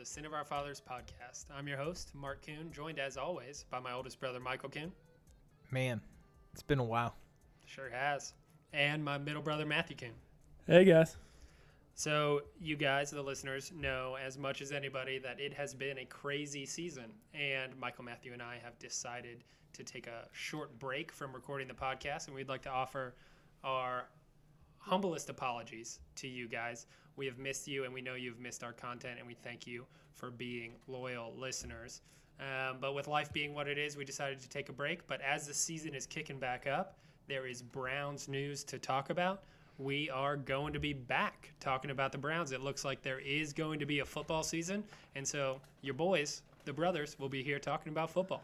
welcome to the Sin of Our Fathers podcast. I'm your host, Mark Kuhn, joined as always by my oldest brother, Michael Kuhn. Man, it's been a while. Sure has. And my middle brother, Matthew Kuhn. Hey guys. So, you guys, the listeners, know as much as anybody that it has been a crazy season. And Michael, Matthew, and I have decided to take a short break from recording the podcast, and we'd like to offer our humblest apologies to you guys. We have missed you, and we know you've missed our content, and we thank you for being loyal listeners. Um, but with life being what it is, we decided to take a break. But as the season is kicking back up, there is Browns news to talk about. We are going to be back talking about the Browns. It looks like there is going to be a football season. And so your boys, the brothers, will be here talking about football.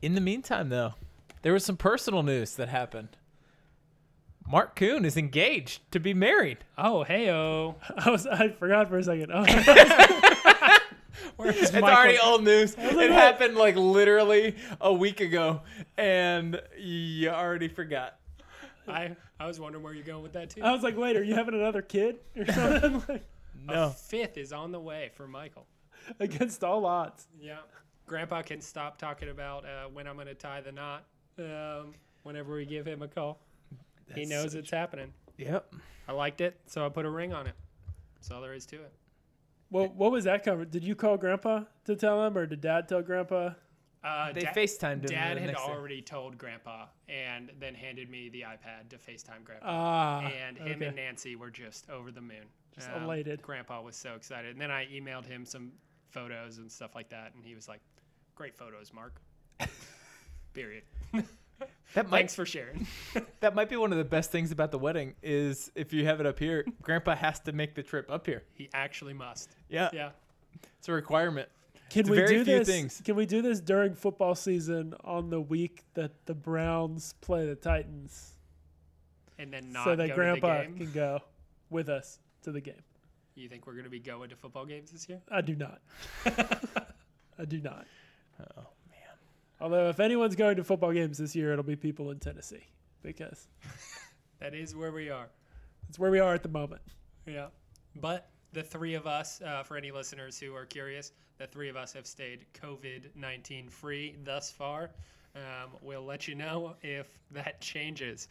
In the meantime, though, there was some personal news that happened. Mark Kuhn is engaged to be married. Oh, hey, oh. I was I forgot for a second. Oh, It's already old news. It happened like literally a week ago, and you already forgot. I, I was wondering where you're going with that, too. I was like, wait, are you having another kid or something? like, A No. fifth is on the way for Michael. against all odds. Yeah. Grandpa can stop talking about uh, when I'm going to tie the knot um, whenever we give him a call. He knows so it's happening. Yep. I liked it, so I put a ring on it. That's all there is to it. Well, what was that cover? Did you call Grandpa to tell him, or did Dad tell Grandpa? Uh, They Da- FaceTimed him. Dad the had next day. already told Grandpa and then handed me the iPad to FaceTime Grandpa. Ah, and him okay. and Nancy were just over the moon. Just Um, elated. Grandpa was so excited. And then I emailed him some photos and stuff like that. And he was like, Great photos, Mark. Period. That might Thanks for sharing. that might be one of the best things about the wedding is if you have it up here, Grandpa has to make the trip up here. he actually must. Yeah, Yeah. it's a requirement. Can It's we very do few this? things. Can we do this during football season on the week that the Browns play the Titans, And then not so that go Grandpa to the game. can go with us to the game? You think we're going to be going to football games this year? I do not. I do not. Oh, Although, if anyone's going to football games this year, it'll be people in Tennessee because That is where we are. it's where we are at the moment. Yeah. But the three of us, uh, for any listeners who are curious, the three of us have stayed COVID 19 free thus far. Um, we'll let you know if that changes.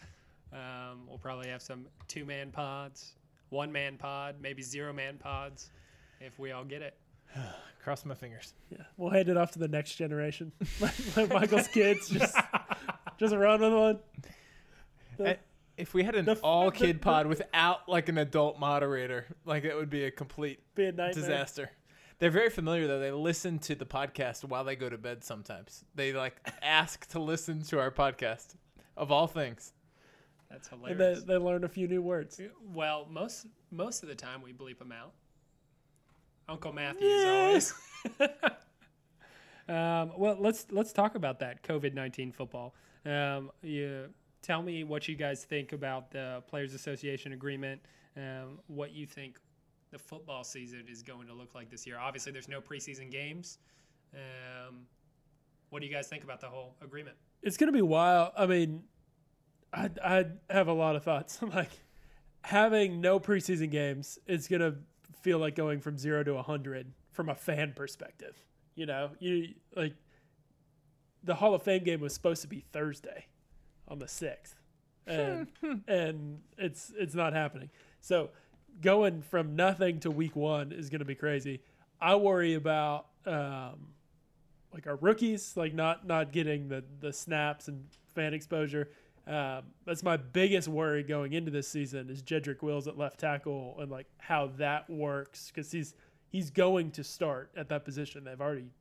Um, we'll probably have some two man pods, one man pod, maybe zero man pods if we all get it. Cross my fingers. Yeah, we'll hand it off to the next generation. let, let Michael's kids just just run with one. The- If we had an The all the- kid the- pod without like an adult moderator, like it would be a complete be a disaster. They're very familiar though. They listen to the podcast while they go to bed sometimes. They like ask to listen to our podcast of all things. That's And they, hilarious. they learn a few new words. Well, most most of the time we bleep them out. Uncle Matthew is always. um, well, let's let's talk about that COVID nineteen football. Um, you tell me what you guys think about the Players Association agreement. Um, what you think the football season is going to look like this year. Obviously, there's no preseason games. Um, what do you guys think about the whole agreement? It's gonna be wild. I mean, I I have a lot of thoughts. like having no preseason games is gonna feel like going from zero to a hundred from a fan perspective. You know, you like the Hall of Fame game was supposed to be Thursday on the sixth, and and it's it's not happening. So going from nothing to week one is going to be crazy. I worry about um, like our rookies, like not not getting the the snaps and fan exposure. Um, that's my biggest worry going into this season is Jedrick Wills at left tackle and like how that works because he's he's going to start at that position. They've already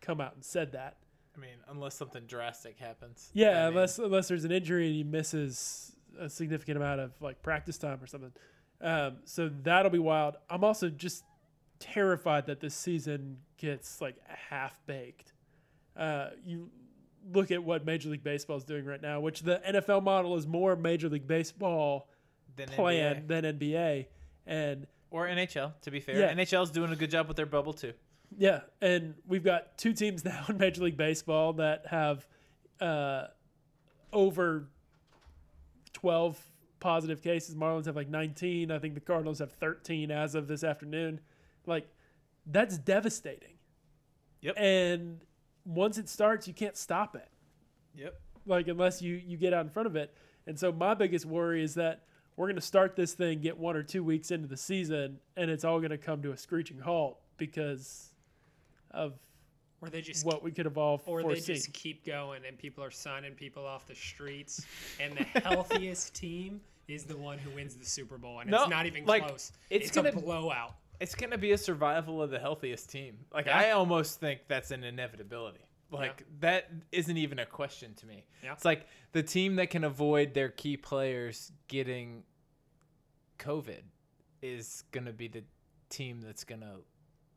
come out and said that. I mean, unless something drastic happens. Yeah, I mean, unless unless there's an injury and he misses a significant amount of like practice time or something. Um, so that'll be wild. I'm also just terrified that this season gets like half baked. Uh, you look at what Major League Baseball is doing right now, which the NFL model is more Major League Baseball than plan NBA. than NBA, and or NHL. To be fair, Yeah. NHL's doing a good job with their bubble too. Yeah, and we've got two teams now in Major League Baseball that have uh, over 12 positive cases. Marlins have like 19. I think the Cardinals have 13 as of this afternoon. Like, that's devastating. Yep. And once it starts, you can't stop it. Yep. Like unless you you get out in front of it. And so my biggest worry is that we're going to start this thing, get one or two weeks into the season, and it's all going to come to a screeching halt because of Or they just what we could evolve or they just keep going and people are signing people off the streets and the healthiest team is the one who wins the Super Bowl and No, it's not even like, close. it's It's, a gonna- blowout. It's going to be a survival of the healthiest team. Like Yeah. I almost think that's an inevitability. Like that isn't even a question to me. Yeah. It's like the team that can avoid their key players getting COVID is going to be the team that's going to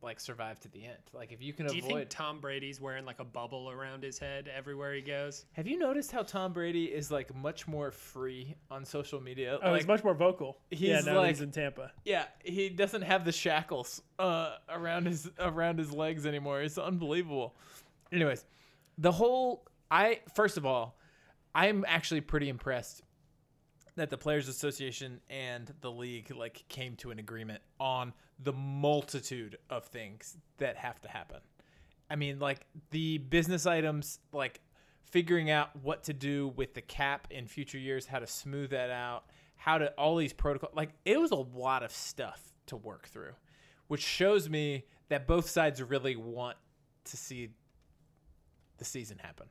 like survive to the end. Like if you can Do you avoid think Tom Brady's wearing like a bubble around his head everywhere he goes? Have you noticed how Tom Brady is like much more free on social media? oh, like he's much more vocal. yeah, he's now like- he's in Tampa. Yeah, he doesn't have the shackles uh, around his around his legs anymore. It's unbelievable. Anyways, the whole I first of all, I'm actually pretty impressed that the players association and the league like came to an agreement on the multitude of things that have to happen. I mean, like the business items, like figuring out what to do with the cap in future years, how to smooth that out, how to all these protocols. Like it was a lot of stuff to work through, which shows me that both sides really want to see the season happen.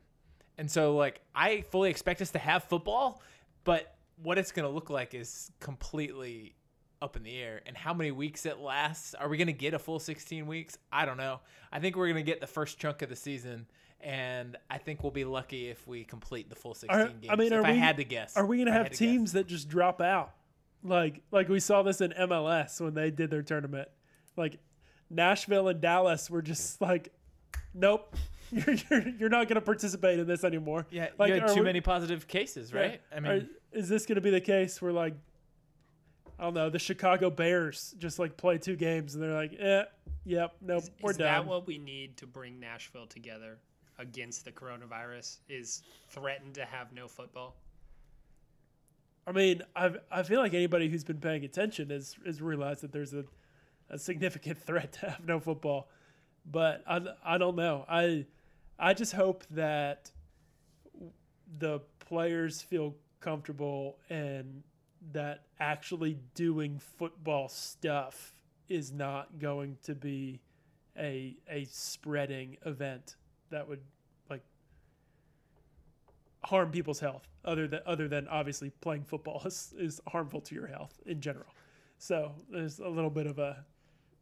And so, like, I fully expect us to have football, but what it's going to look like is completely up in the air. And how many weeks it lasts? Are we going to get a full 16 weeks? I don't know. I think we're going to get the first chunk of the season, and I think we'll be lucky if we complete the full 16 Are- games. I mean, if I we- had to guess, Are we going to have teams that just drop out? Like like we saw this in MLS when they did their tournament. Like Nashville and Dallas were just like, nope, you're you're, you're not going to participate in this anymore. Yeah, like, you had too we- many positive cases, Yeah. right? I mean, Are- is this going to be the case where like I don't know the Chicago Bears just like play two games and they're like, eh, yep, nope, Is, we're is done. Is that what we need to bring Nashville together against the coronavirus? Is threatened to have no football? I mean, I I feel like anybody who's been paying attention has has realized that there's a, a significant threat to have no football, but I I don't know. I I just hope that the players feel comfortable and that actually doing football stuff is not going to be a a spreading event that would like harm people's health other than other than obviously playing football is, is harmful to your health in general so there's a little bit of a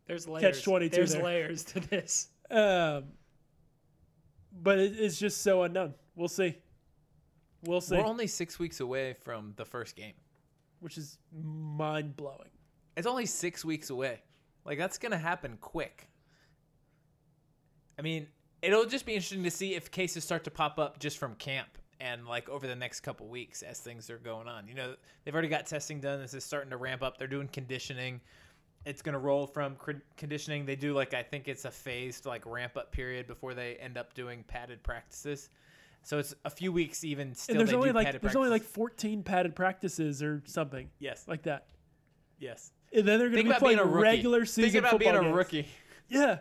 There's layers. 22 There's there. layers to this. um but it, it's just so unknown we'll see we'll see we're only six weeks away from the first game. Which is mind-blowing It's only six weeks away. Like that's gonna happen quick. I mean, it'll just be interesting to see if cases start to pop up just from camp and like over the next couple weeks as things are going on. You know, they've already got testing done. This is starting to ramp up. They're doing conditioning. It's gonna roll from conditioning. They do like I think it's a phased like ramp up period before they end up doing padded practices. So it's a few weeks even still. and there's they only do like padded there's only like 14 padded practices or something yes, like that yes. and then they're going to be playing a rookie. regular season Think about being football a games. rookie. yeah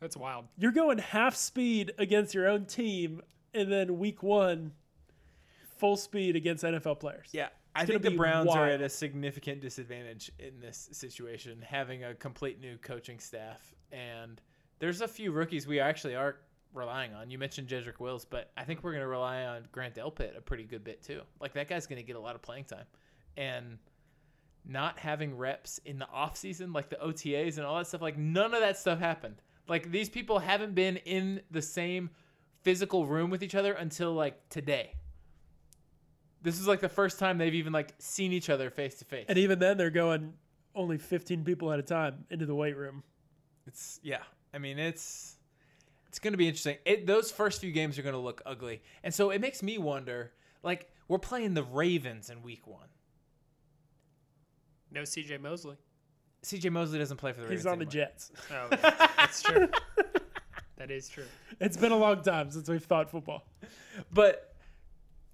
That's wild. you're going half speed against your own team and then week one full speed against nfl players Yeah, I think the be Browns are at a significant disadvantage in this situation, having a complete new coaching staff. And there's a few rookies we actually are relying on. You mentioned Jedrick Wills, but I think we're going to rely on Grant Delpit a pretty good bit too. Like that guy's going to get a lot of playing time. And not having reps in the offseason, like the OTAs and all that stuff, like none of that stuff happened. Like these people haven't been in the same physical room with each other until like today. This is like the first time they've even like seen each other face to face. and even then they're going only 15 people at a time into the weight room It's yeah. I mean, it's it's going to be interesting. It, those first few games are going to look ugly, and so it makes me wonder. Like we're playing the Ravens in Week One. No CJ Mosley. C.J. Mosley doesn't play for the Ravens. he's on the jets Oh, that's true. That is true. it's been a long time since we've thought football but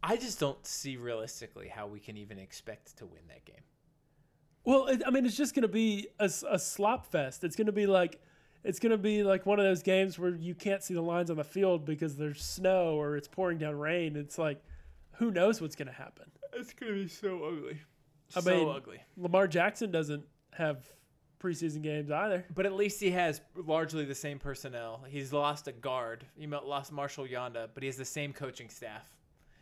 I just don't see realistically how we can even expect to win that game. Well, it, I mean, it's just going to be a slop fest. It's going to be like it's going to be like one of those games where you can't see the lines on the field because there's snow or it's pouring down rain. It's like, who knows what's going to happen? It's gonna be so ugly. I so mean- ugly. Lamar Jackson doesn't have preseason games either. But at least he has largely the same personnel. He's lost a guard. He lost Marshal Yanda, but he has the same coaching staff.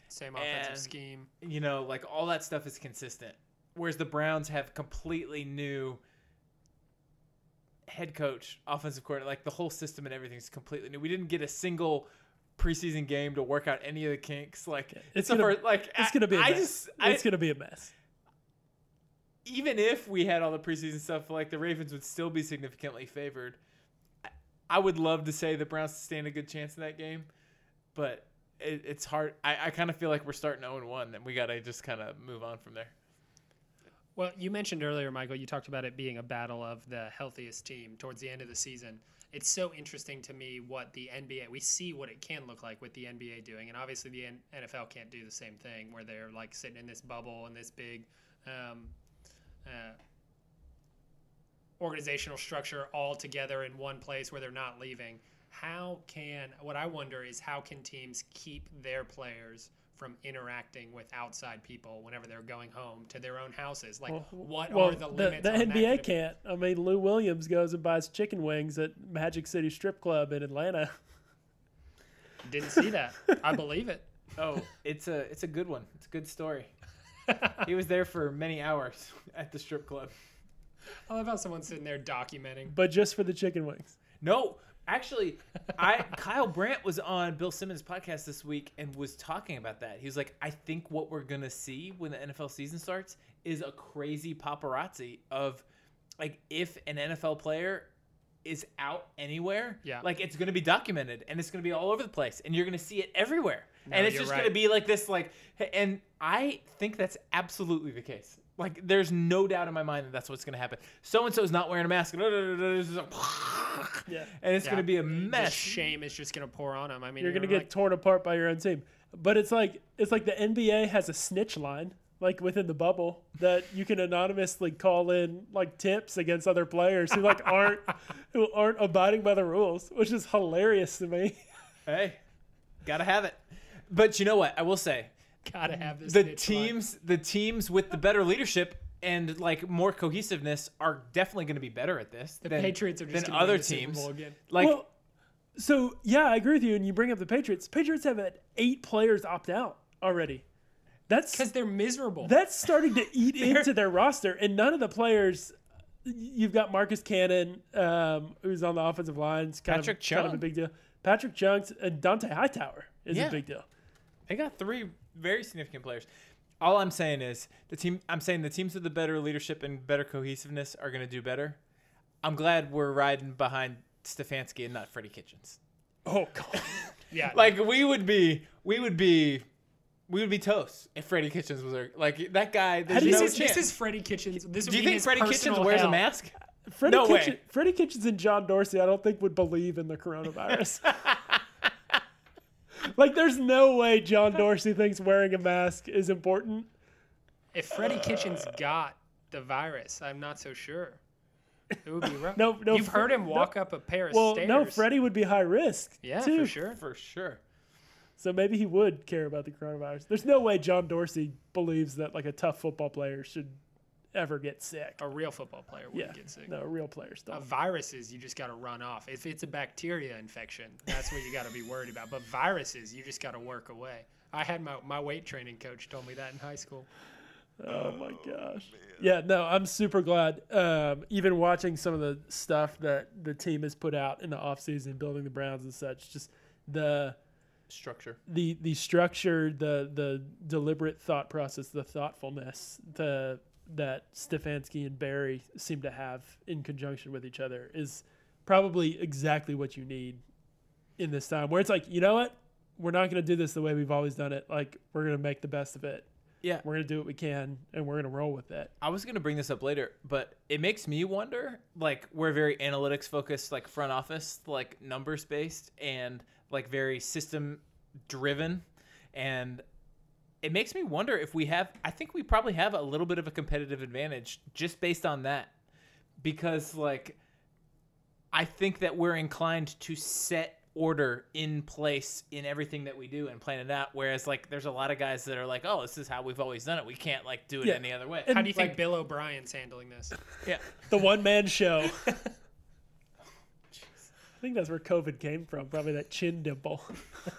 Same offensive And- scheme. You know, like all that stuff is consistent. Whereas the Browns have completely new head coach, offensive coordinator, like the whole system and everything's completely new. We didn't get a single preseason game to work out any of the kinks. Like It's gonna- first- like It's going to be a I mess. just I, it's to be a mess. even if we had all the preseason stuff, like the Ravens would still be significantly favored. I- I would love to say the Browns stand a good chance in that game, but it, it's hard. I, I kind of feel like we're starting 0 1, and we got to just kind of move on from there. Well, you mentioned earlier, Michael, you talked about it being a battle of the healthiest team towards the end of the season. It's so interesting to me what the NBA, we see what it can look like with the NBA doing. And obviously, the NFL can't do the same thing where they're like sitting in this bubble and this big um, uh, organizational structure all together in one place where they're not leaving. How can, what I wonder is how can teams keep their players from interacting with outside people whenever they're going home to their own houses? Like, Well, what well, are the limits? The, on NBA gonna can't. I mean, Lou Williams goes and buys chicken wings at Magic City Strip Club in Atlanta. Didn't see that. I believe it. Oh, it's a it's a good one. It's a good story. he was there for many hours at the strip club. I love how someone's sitting there documenting. but just for the chicken wings. No, actually, I Kyle Brandt was on Bill Simmons' podcast this week and was talking about that. He was like, I think what we're gonna see when the NFL season starts is a crazy paparazzi of like if an NFL player is out anywhere, Yeah. like it's gonna be documented and it's gonna be all over the place and you're gonna see it everywhere. No, and it's just right. gonna be like this, like, and I think that's absolutely the case. Like, there's no doubt in my mind that that's what's gonna happen. So and so is not wearing a mask. It's Yeah. and it's Yeah. going to be a The mess. shame is just going to pour on them. I mean, You're gonna get like, torn apart by your own team. But it's like it's like the NBA has a snitch line, like within the bubble, that you can anonymously call in like tips against other players who like aren't who aren't abiding by the rules, which is hilarious to me. Hey, got to have it. But you know what? I will say gotta have this. the niche line. teams, the teams with the better leadership and like more cohesiveness are definitely going to be better at this. The than, Patriots are just than gonna other teams. Again. Like well, so yeah, I agree with you. And you bring up the Patriots. Patriots have had eight players opt out already. That's Because they're miserable. that's starting to eat into their roster, and none of the players. You've got Marcus Cannon, um, who's on the offensive line. It's kind Patrick of, kind of a big deal. Patrick Chung and Dont'a Hightower is Yeah. a big deal. They got three very significant players. All I'm saying is the team. I'm saying the teams with the better leadership and better cohesiveness are going to do better. I'm glad we're riding behind Stefanski and not Freddie Kitchens. Oh God, yeah. Like we would be, we would be, we would be toast if Freddie Kitchens was there. Like that guy. There's do this, no is, chance. this is Freddie Kitchens. This would do you be think his Freddie Kitchens personal wears a mask? Freddie, No way. Freddie Kitchens and John Dorsey, I don't think would believe in the coronavirus. like, there's no way John Dorsey thinks wearing a mask is important. If Freddie Kitchens got the virus, I'm not so sure. It would be rough. No, no, You've Fre- heard him no- walk up a pair of Well, stairs. no, Freddie would be high risk. Yeah, too. for sure. For sure. So maybe he would care about the coronavirus. There's no way John Dorsey believes that like a tough football player should ever get sick. A real football player would yeah, get sick. no, a real players Uh, don't. viruses, you just got to run off. If it's a bacteria infection, that's what you got to be worried about. But viruses, you just got to work away. I had my, my weight training coach told me that in high school. Oh my gosh. Yeah, no, I'm super glad. Um, even watching some of the stuff that the team has put out in the offseason, building the Browns and such, just the Structure. the the structure, the the deliberate thought process, the thoughtfulness, the that Stefanski and Berry seem to have in conjunction with each other is probably exactly what you need in this time. Where it's like, you know what, we're not going to do this the way we've always done it. Like we're going to make the best of it. Yeah. We're going to do what we can, and we're going to roll with it. I was gonna bring this up later, but it makes me wonder. Like we're very analytics focused, like front office, like numbers based, and like very system driven, and it makes me wonder if we have. I think we probably have a little bit of a competitive advantage just based on that, because like I think that we're inclined to set order in place in everything that we do and plan it out. Whereas like there's a lot of guys that are like, oh, this is how we've always done it. We can't like do it Yeah. any other way. How do you think Like, Bill O'Brien's handling this? Yeah. The one man show. I think that's where COVID came from. Probably that chin dimple.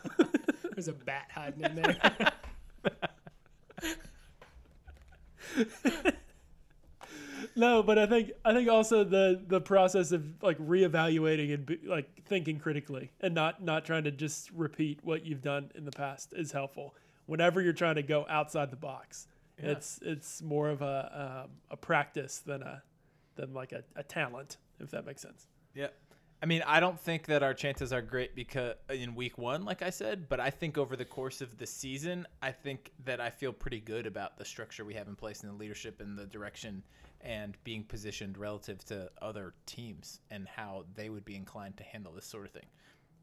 There's a bat hiding in there. No, but I think I think also the the process of like reevaluating and be, like thinking critically and not not trying to just repeat what you've done in the past is helpful. Whenever you're trying to go outside the box, Yeah. it's it's more of a um, a practice than a than like a, a talent, if that makes sense. Yeah. I mean, I don't think that our chances are great because in week one, like I said, but I think over the course of the season, I think that I feel pretty good about the structure we have in place and the leadership and the direction and being positioned relative to other teams and how they would be inclined to handle this sort of thing.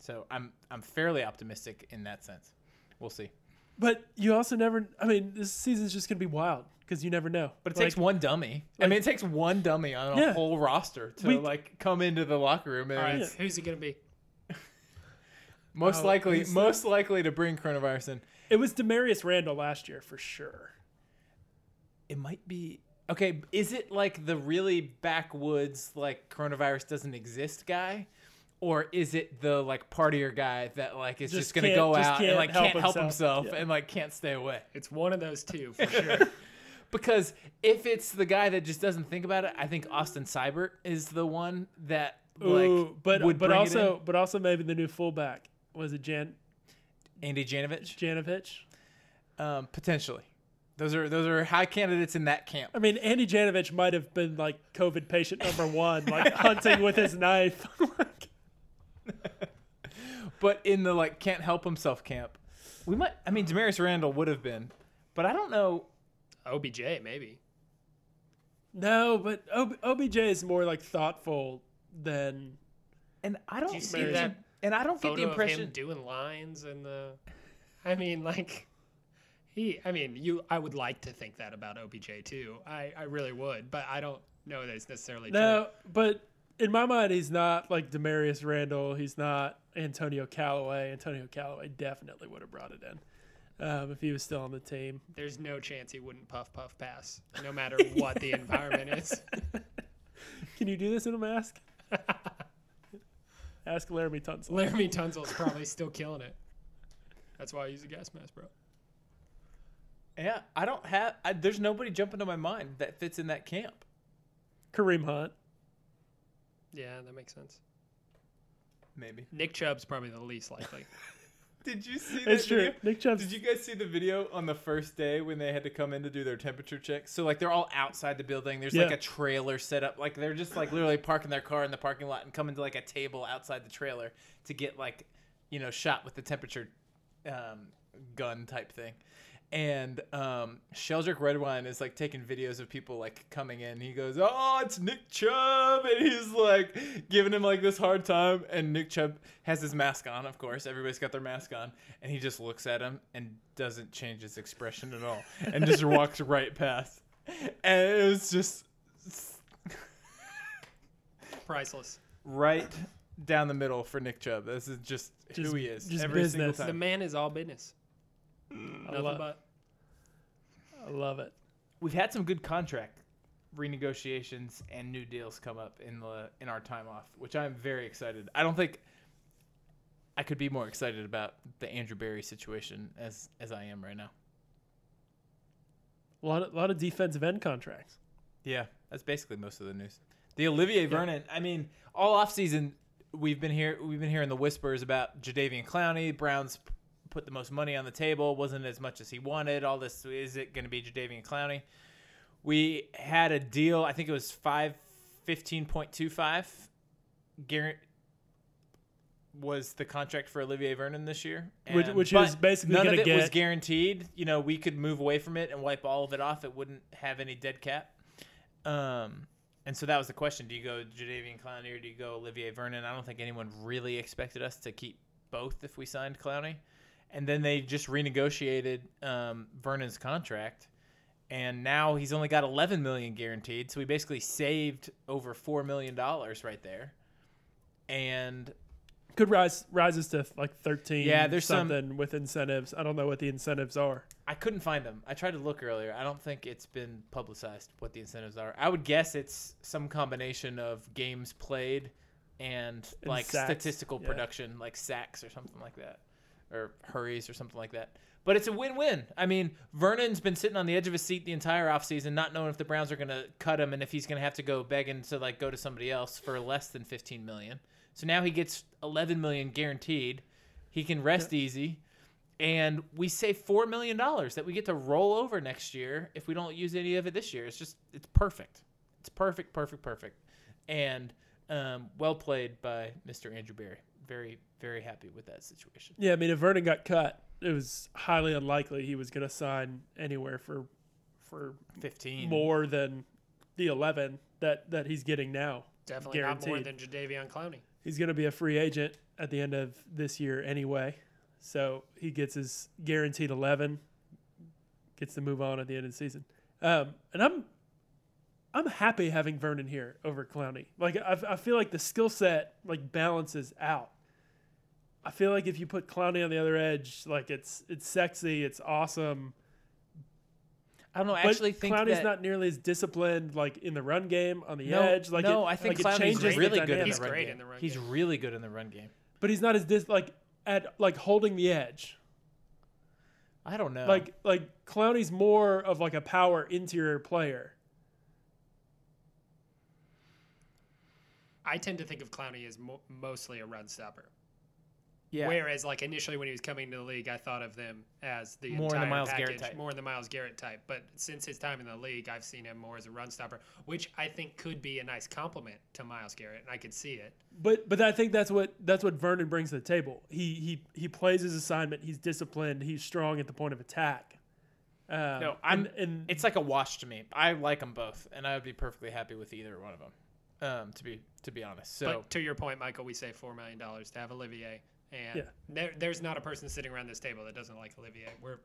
So I'm I'm fairly optimistic in that sense. We'll see. But you also never. I mean, this season's just gonna be wild because you never know. But it Like, takes one dummy. I mean, it takes one dummy on a Yeah. whole roster to We- like come into the locker room and All right, it's who's it gonna be? most Oh, likely who's that? most likely to bring coronavirus in. It was Damarious Randall last year for sure. It might be okay. Is it like the really backwoods, like coronavirus doesn't exist guy, or is it the like partier guy that like is just, Just gonna go just out and like help can't help himself. himself Yeah. and like can't stay away? It's one of those two for sure. Because if it's the guy that just doesn't think about it, I think Austin Seibert is the one that like Ooh, but would but bring it also but also maybe the new fullback was it Jan. Andy Janovich, Janovich? um, potentially. Those are those are high candidates in that camp. I mean, Andy Janovich might have been like COVID patient number one, like hunting with his knife. But in the like can't help himself camp, we might. I mean, Damarious Randall would have been, but I don't know. OBJ maybe. no, but Ob- OBJ is more like thoughtful than And I don't see get that And I don't get Photo the of impression. him doing lines and the. I mean, like. He, I mean, you. I would like to think that about OBJ too. I, I really would, but I don't know that it's necessarily no. But in my mind, he's not like Damarious Randall. He's not Antonio Callaway. Antonio Callaway definitely would have brought it in um, if he was still on the team. There's no chance he wouldn't puff puff pass, no matter what the environment is. Can you do this in a mask? Ask Laremy Tunsil. Laremy Tunsil's probably still killing it. That's why I use a gas mask, bro. yeah, I don't have. I, there's nobody jumping to my mind that fits in that camp. Kareem Hunt. Yeah, that makes sense. Maybe. Nick Chubb's probably the least likely. Did you see? It's true. video? Nick Chubb's Did you guys see the video on the first day when they had to come in to do their temperature check? So like they're all outside the building. There's like a trailer set up. Like they're just like literally parking their car in the parking lot and coming to like a table outside the trailer to get like, you know, shot with the temperature um, gun type thing. And um, Sheldrick Redwine is like taking videos of people like coming in. He goes, "Oh, it's Nick Chubb," and he's like giving him like this hard time. And Nick Chubb has his mask on, of course. Everybody's got their mask on, and he just looks at him and doesn't change his expression at all, and just walks right past. And it was just Priceless. right down the middle for Nick Chubb. This is just, Just- who he is just every business. single The man is all business. I Nothing but. I love it. we've had some good contract renegotiations and new deals come up in the in our time off, which I'm very excited. I don't think I could be more excited about the Andrew Berry situation as as I am right now. A lot of, lot of defensive end contracts. Yeah, that's basically most of the news. The Olivier Vernon, I mean, all offseason we've been here we've been hearing the whispers about Jadeveon Clowney. Browns put the most money on the table, wasn't as much as he wanted. All this is it going to be Jadeveon Clowney? We had a deal, I think it was 5 15.25 guarantee was the contract for Olivier Vernon this year, Which- And- which but is basically none of it was guaranteed. You know, we could move away from it and wipe all of it off. It wouldn't have any dead cap. Um, and so that was the question: Do you go Jadeveon Clowney or do you go Olivier Vernon? I don't think anyone really expected us to keep both if we signed Clowney. And then they just renegotiated um, Vernon's contract, and now he's only got 11 million guaranteed. So we basically saved over four million dollars right there. and Could rise rises to like thirteen. Yeah, there's some- something with incentives. I don't know what the incentives are. I couldn't find them. I tried to look earlier. I don't think it's been publicized what the incentives are. I would guess it's some combination of games played and, And like sacks, statistical yeah. production, like sacks or something like that, or hurries or something like that. But it's a win-win. I mean, Vernon's been sitting on the edge of his seat the entire offseason, not knowing if the Browns are going to cut him and if he's going to have to go begging to like go to somebody else for less than 15 million. So now he gets 11 million guaranteed. He can rest easy and we save four million dollars that we get to roll over next year if we don't use any of it this year. It's just it's perfect. It's perfect, perfect, perfect, and um, well played by Mr. Andrew Berry. Very, very happy with that situation. Yeah, I mean, if Vernon got cut, it was highly unlikely he was going to sign anywhere for for Fifteen more than the eleven that that he's getting now. Definitely not more than Jadeveon Clowney. He's going to be a free agent at the end of this year anyway, so he gets his guaranteed eleven. Gets to move on at the end of the season, um, and I'm I'm happy having Vernon here over Clowney. Like I, I feel like the skill set like balances out. I feel like if you put Clowney on the other edge, like it's it's sexy, it's awesome. I don't know. I But actually think Clowney's that not nearly as disciplined, like in the run game on the no, edge. Like no, it, I think like Clowney's changes really good in dynamic. He's the run great game. in the run He's game. really good in the run game. but he's not as dis like at like holding the edge. I don't know. Like like Clowney's more of like a power interior player. I tend to think of Clowney as mo- mostly a run stopper. Yeah, Whereas, like initially when he was coming to the league, I thought of them as the More in the entire Myles Garrett type. more in the Myles Garrett type. But since his time in the league, I've seen him more as a run stopper, which I think could be a nice compliment to Myles Garrett, and I could see it. But but I think that's what that's what Vernon brings to the table. He he he plays his assignment. He's disciplined. He's strong at the point of attack. Um, No, I'm- and, and it's like a wash to me. I like them both, and I would be perfectly happy with either one of them. Um, to be to be honest. So but to your point, Michael, we say four million dollars to have Olivier, and Yeah. there, there's not a person sitting around this table that doesn't like Olivier. We're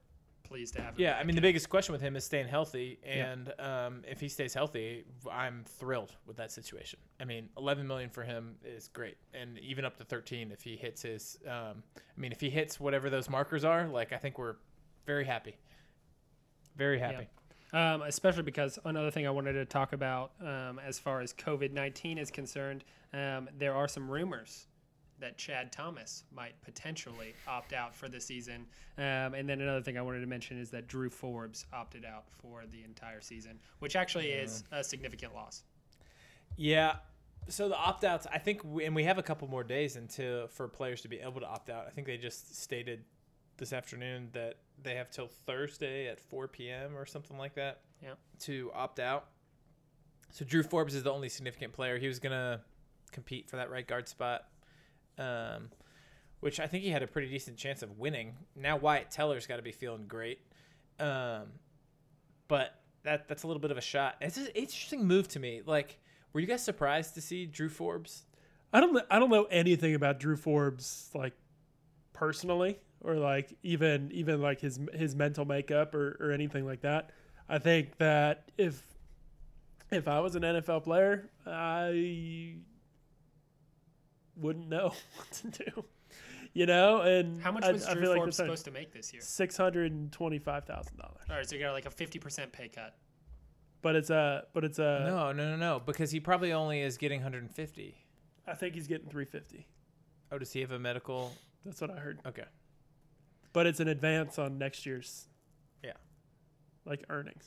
pleased to have him. Yeah. I mean the biggest question with him is staying healthy, and um, if he stays healthy, I'm thrilled with that situation. I mean, 11 million for him is great, and even up to 13 if he hits his. Um, I mean, if he hits whatever those markers are, like I think we're very happy. Very happy. Um, especially because another thing I wanted to talk about um, as far as COVID 19 is concerned, um, there are some rumors that Chad Thomas might potentially opt out for the season. Um, and then another thing I wanted to mention is that Drew Forbes opted out for the entire season, which actually is a significant loss. Yeah. So the opt outs, I think, we, and we have a couple more days until for players to be able to opt out. I think they just stated this afternoon that they have till Thursday at 4 p.m. or something like that. Yeah. To opt out. So Drew Forbes is the only significant player. He was gonna compete for that right guard spot, um, which I think he had a pretty decent chance of winning. Now Wyatt Teller's got to be feeling great, um, but that that's a little bit of a shot. It's an interesting move to me. Like, were you guys surprised to see Drew Forbes? I don't I don't know anything about Drew Forbes like personally or like even even like his his mental makeup or, or anything like that. I think that if if I was an NFL player, I wouldn't know what to do. You know, and How much I, was I Drew feel like Forbes that's supposed to make this year? six hundred and twenty five thousand dollars. All right, so you got like a 50% pay cut. But it's a but it's a no, no, no, no, because he probably only is getting 150. I think he's getting three fifty. Oh, does he have a medical? That's what I heard. Okay. But it's an advance on next year's Yeah. like earnings.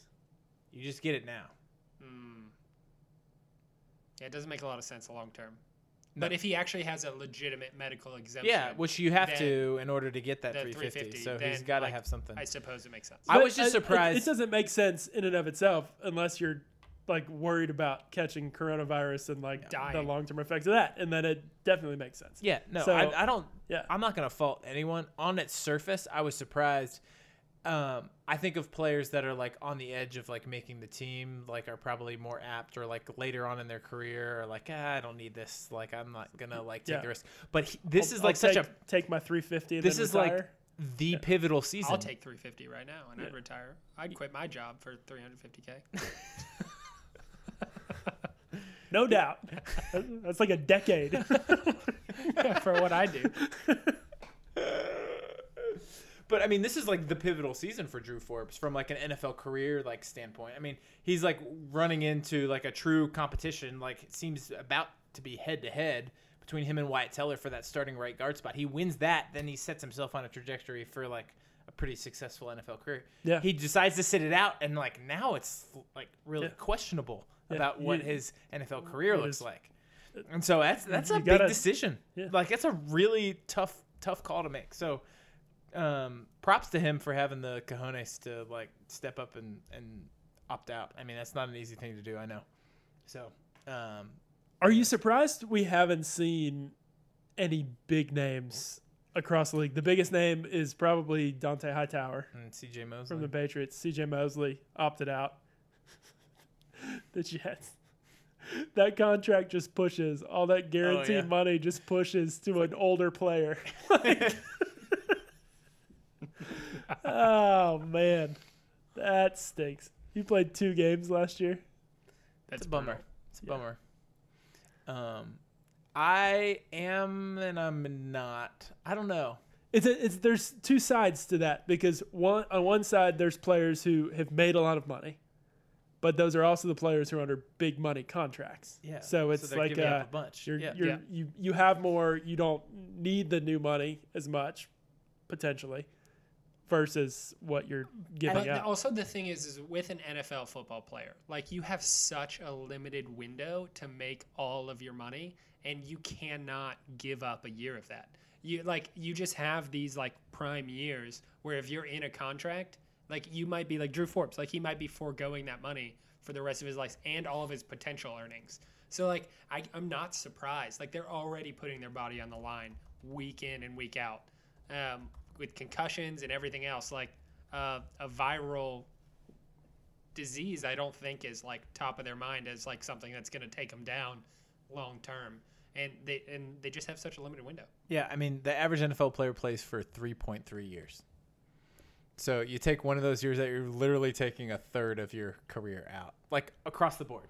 You just get it now. Hmm. Yeah, it doesn't make a lot of sense long term. No. But if he actually has a legitimate medical exemption, Yeah, which you have to in order to get that 350. 350, So he's got to like, have something. I suppose it makes sense. I was just it- surprised. It, doesn't make sense in and of itself unless you're like worried about catching coronavirus and like the Dying. long term effects of that, and then it definitely makes sense. yeah, no, So- I, I don't. Yeah. I'm not gonna fault anyone. On its surface, I was surprised. Um, I think of players that are like on the edge of like making the team, like are probably more apt, or like later on in their career, or like ah, I don't need this. Like I'm not gonna like take Yeah. the risk. But he, this I'll- is I'll like such take, a take my 350. And this then is like retire. the pivotal season. I'll take 350 right now, and I'd retire. I'd quit my job for 350k. no doubt. That's like a decade. for what I do. But I mean, this is like the pivotal season for Drew Forbes from like an NFL career like standpoint. I mean, he's like running into like a true competition. Like it seems about to be head to head between him and Wyatt Teller for that starting right guard spot. He wins that, then he sets himself on a trajectory for like a pretty successful NFL career. Yeah. He decides to sit it out, and like now it's like really Yeah. questionable Yeah, about what you- his NFL career it looks is- like. And so that's that's a You big gotta- decision. Yeah. Like that's a really tough tough call to make. So um, props to him for having the cojones to like step up and, and opt out. I mean, that's not an easy thing to do. I know. So, um, Are you surprised we haven't seen any big names across the league? The biggest name is probably Dont'a Hightower and CJ Mosley. from the Patriots. CJ Mosley opted out. the Jets. That contract just pushes all that guaranteed yeah. money just pushes to an older player. oh man, that stinks. You played two games last year. That's it's a bummer. brutal. It's a Yeah. bummer. Um, I am and I'm not. I don't know. It's a, it's there's two sides to that because one on one side there's players who have made a lot of money, but those are also the players who are under big money contracts. Yeah. So it's they're like giving uh, up a bunch. you're, yeah. you're, Yeah. you you have more. You don't need the new money as much, potentially, versus what you're giving But out. also the thing is, is with an NFL football player, like you have such a limited window to make all of your money, and you cannot give up a year of that. You like you just have these like prime years where if you're in a contract, like you might be like Drew Forbes, like he might be foregoing that money for the rest of his life and all of his potential earnings. So like I, I'm not surprised. Like they're already putting their body on the line week in and week out. Um, with concussions and everything else, like uh, a viral disease, I don't think is like top of their mind as like something that's going to take them down long term. And they and they just have such a limited window. Yeah, I mean, the average NFL player plays for 3.3 years. So you take one of those years that you're literally taking a third of your career out, like across the board.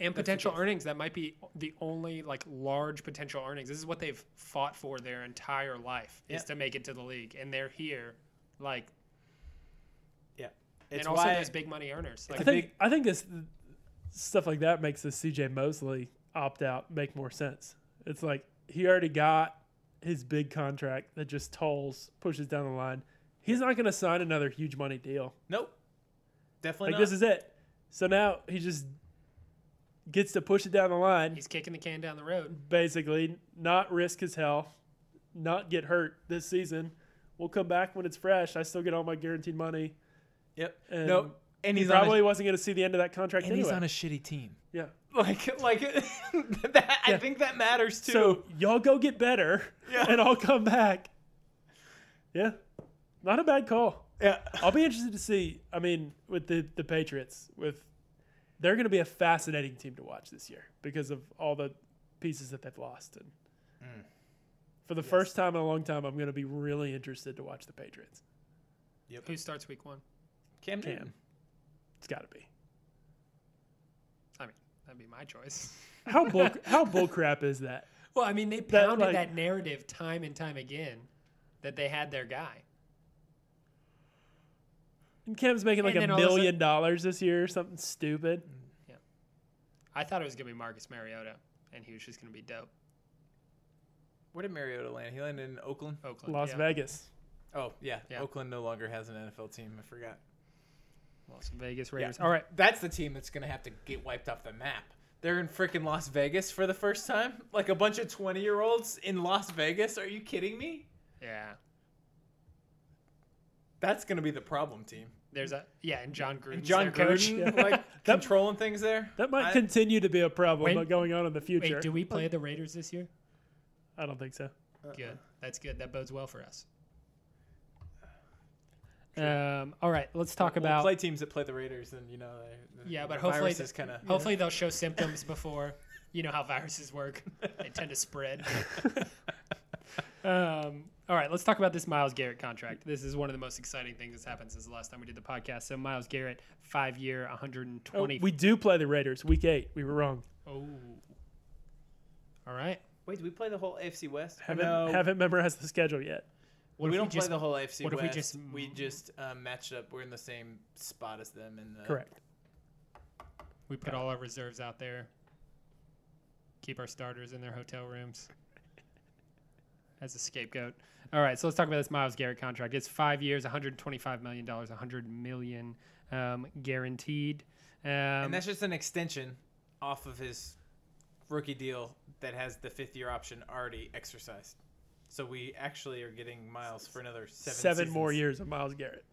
And potential earnings that might be the only like large potential earnings. This is what they've fought for their entire life is to make it to the league, and they're here, like, Yeah. and also why those big money earners. Like, I think I think this stuff like that makes the CJ Mosley opt out make more sense. It's like he already got his big contract that just tolls, pushes down the line. He's not going to sign another huge money deal. nope. Definitely Like not. this is it. So now he just gets to push it down the line, he's kicking the can down the road. basically, not risk his health, not get hurt this season. We'll come back when it's fresh. I still get all my guaranteed money. yep. And no, and he he's probably on wasn't going to see the end of that a, contract and anyway. he's on a shitty team. yeah. Like, like that. I think that matters too. So y'all go get better, Yeah. and I'll come back. Yeah, not a bad call. yeah. I'll be interested to see. I mean, with the the Patriots, with they're going to be a fascinating team to watch this year because of all the pieces that they've lost. And Mm. for the first time in a long time, I'm going to be really interested to watch the Patriots. Yep. Who starts week one? Cam Newton. Cam, it's got to be. I mean, that'd be my choice. How bull how bull crap is that? Well, I mean, they That, pounded like- that narrative time and time again that they had their guy. And Cam's making like And a then all of a sudden- million dollars this year or something stupid. Mm, yeah. I thought it was gonna be Marcus Mariota, and he was just gonna be dope. Where did Mariota land? He landed in Oakland. Oakland, Las yeah. Vegas. Oh yeah. Yeah. Oakland no longer has an NFL team. I forgot. Las Vegas Yeah. Raiders. All right, That's the team that's gonna have to get wiped off the map. They're in freaking Las Vegas for the first time. Like a bunch of twenty-year-olds in Las Vegas. Are you kidding me? yeah. That's gonna be the problem team. There's a yeah, and Jon Gruden. Jon coach. Gruden, Yeah. like controlling things there. That might I- continue to be a problem Wait. going on in the future. Wait, do we play the Raiders this year? I don't think so. Good. That's good. That bodes well for us. Um, all right, let's talk We'll about. play teams that play the Raiders, and you know, they, the, Yeah, but the hopefully virus the- kind of hopefully, they'll show symptoms before. You know how viruses work; they tend to spread. um, all right, let's talk about this Myles Garrett contract. This is one of the most exciting things that's happened since the last time we did the podcast. So Myles Garrett, five-year, Oh, 120. we do play the Raiders week eight. We were wrong. Oh. All right. Wait, do we play the whole AFC West? Haven't no, haven't memorized the schedule yet. What we if don't just, play the whole AFC what if West. we just- we just um, matched up. We're in the same spot as them. In the, Correct. we put all our reserves out there. Keep our starters in their hotel rooms as a scapegoat. All right, so let's talk about this Myles Garrett contract. It's five years, 125 million dollars, 100 million um, guaranteed. Um, And that's just an extension off of his rookie deal that has the fifth year option already exercised. So we actually are getting Myles for another seven. Seven more years of Myles Garrett.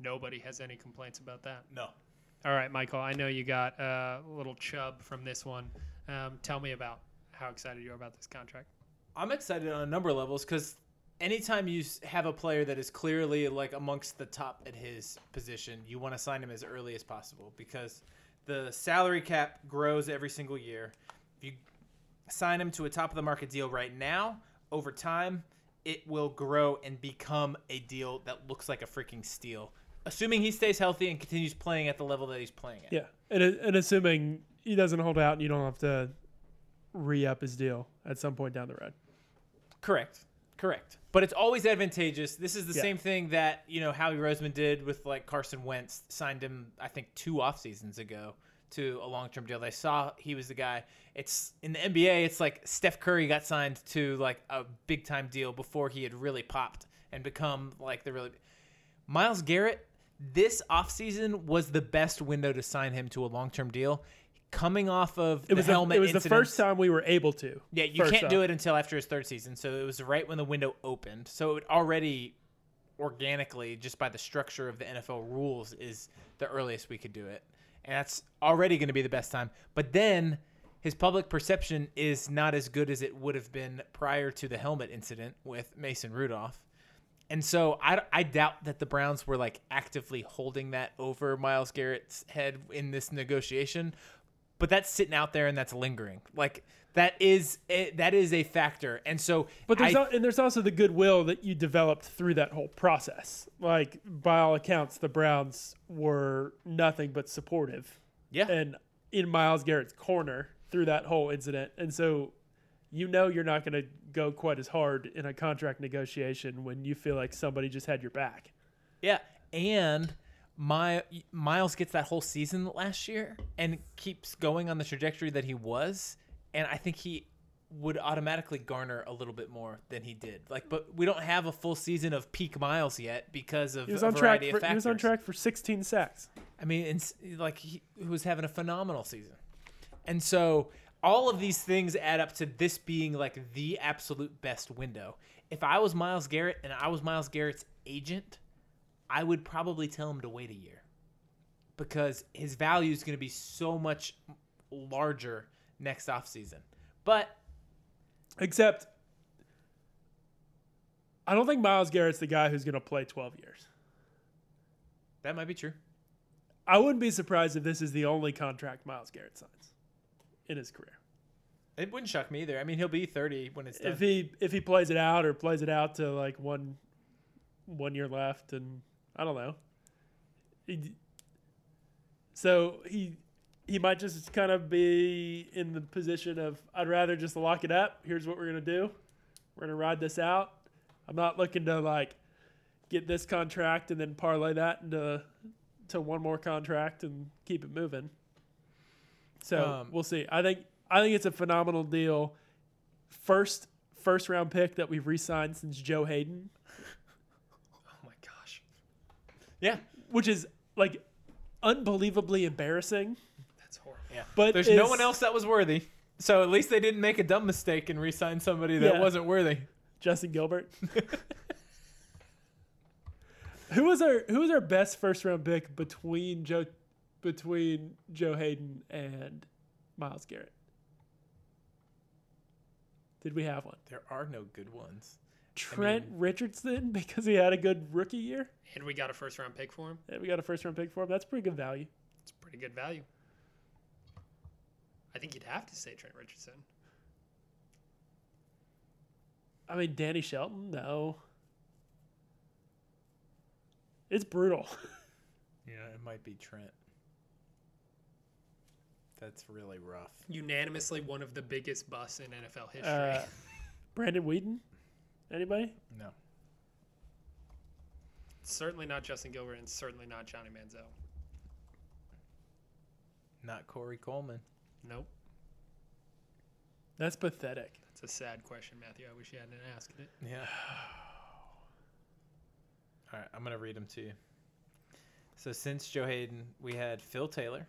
nobody has any complaints about that. No. All right, Michael, I know you got uh, a little chub from this one. Um, tell me about how excited you are about this contract. I'm excited on a number of levels because anytime you have a player that is clearly like amongst the top at his position, you want to sign him as early as possible because the salary cap grows every single year. If you sign him to a top of the market deal right now, over time, it will grow and become a deal that looks like a freaking steal. Assuming he stays healthy and continues playing at the level that he's playing at. Yeah, and and assuming he doesn't hold out, and you don't have to re up his deal at some point down the road. Correct. Correct. But it's always advantageous. This is the Yeah. same thing that, you know, Howie Roseman did with like Carson Wentz, signed him, I think, two off seasons ago to a long term deal. They saw he was the guy. It's in the NBA, it's like Steph Curry got signed to like a big time deal before he had really popped and become like the really Myles Garrett, this offseason was the best window to sign him to a long term deal. Coming off of It was the helmet it was the first time we were able to. yeah, you can't off. do it until after his third season. So it was right when the window opened. So it already organically, just by the structure of the NFL rules, is the earliest we could do it. And that's already going to be the best time. But then his public perception is not as good as it would have been prior to the helmet incident with Mason Rudolph. And so I, I doubt that the Browns were like actively holding that over Myles Garrett's head in this negotiation, but that's sitting out there and that's lingering. Like that is a, that is a factor. And so, But there's I, al- and there's also the goodwill that you developed through that whole process. Like by all accounts, the Browns were nothing but supportive yeah, and in Myles Garrett's corner through that whole incident. And so you know you're not going to go quite as hard in a contract negotiation when you feel like somebody just had your back. yeah, and my Myles gets that whole season last year and keeps going on the trajectory that he was, and I think he would automatically garner a little bit more than he did. Like, but we don't have a full season of peak Myles yet because of He was a on track variety for, of he was on track for 16 sacks. I mean, it's like he was having a phenomenal season. And so all of these things add up to this being like the absolute best window. If I was Myles Garrett and I was Myles Garrett's agent, I would probably tell him to wait a year because his value is going to be so much larger next offseason. But Except I don't think Myles Garrett's the guy who's going to play 12 years. that might be true. I wouldn't be surprised if this is the only contract Myles Garrett signs in his career. It wouldn't shock me either. I mean, he'll be 30 when it's done. If he if he plays it out or plays it out to like one one year left and I don't know. He, so he he might just kind of be in the position of I'd rather just lock it up. Here's what we're gonna do. We're gonna ride this out. I'm not looking to like get this contract and then parlay that into to one more contract and keep it moving. So Um, we'll see. I think I think it's a phenomenal deal. First first round pick that we've re-signed since Joe Haden, yeah. which is like unbelievably embarrassing. that's horrible. Yeah. But there's no one else that was worthy. So at least they didn't make a dumb mistake and re-sign somebody that Yeah. wasn't worthy. Justin Gilbert. who was our who was our best first round pick between Joe between Joe Haden and Myles Garrett? Did we have one? There are no good ones. Trent Richardson because he had a good rookie year And we got a first round pick for him. and we got a first round pick for him. That's pretty good value. It's pretty good value. I think you'd have to say Trent Richardson. I mean, Danny Shelton, no. It's brutal. Yeah, it might be Trent. That's really rough. Unanimously one of the biggest busts in NFL history. Uh, Brandon Weeden? Anybody? No. certainly not Justin Gilbert and certainly not Johnny Manziel. Not Corey Coleman. Nope. That's pathetic. That's a sad question, Matthew. I wish you hadn't asked it. Yeah. All right, I'm gonna read them to you. So since Joe Haden, we had Phil Taylor,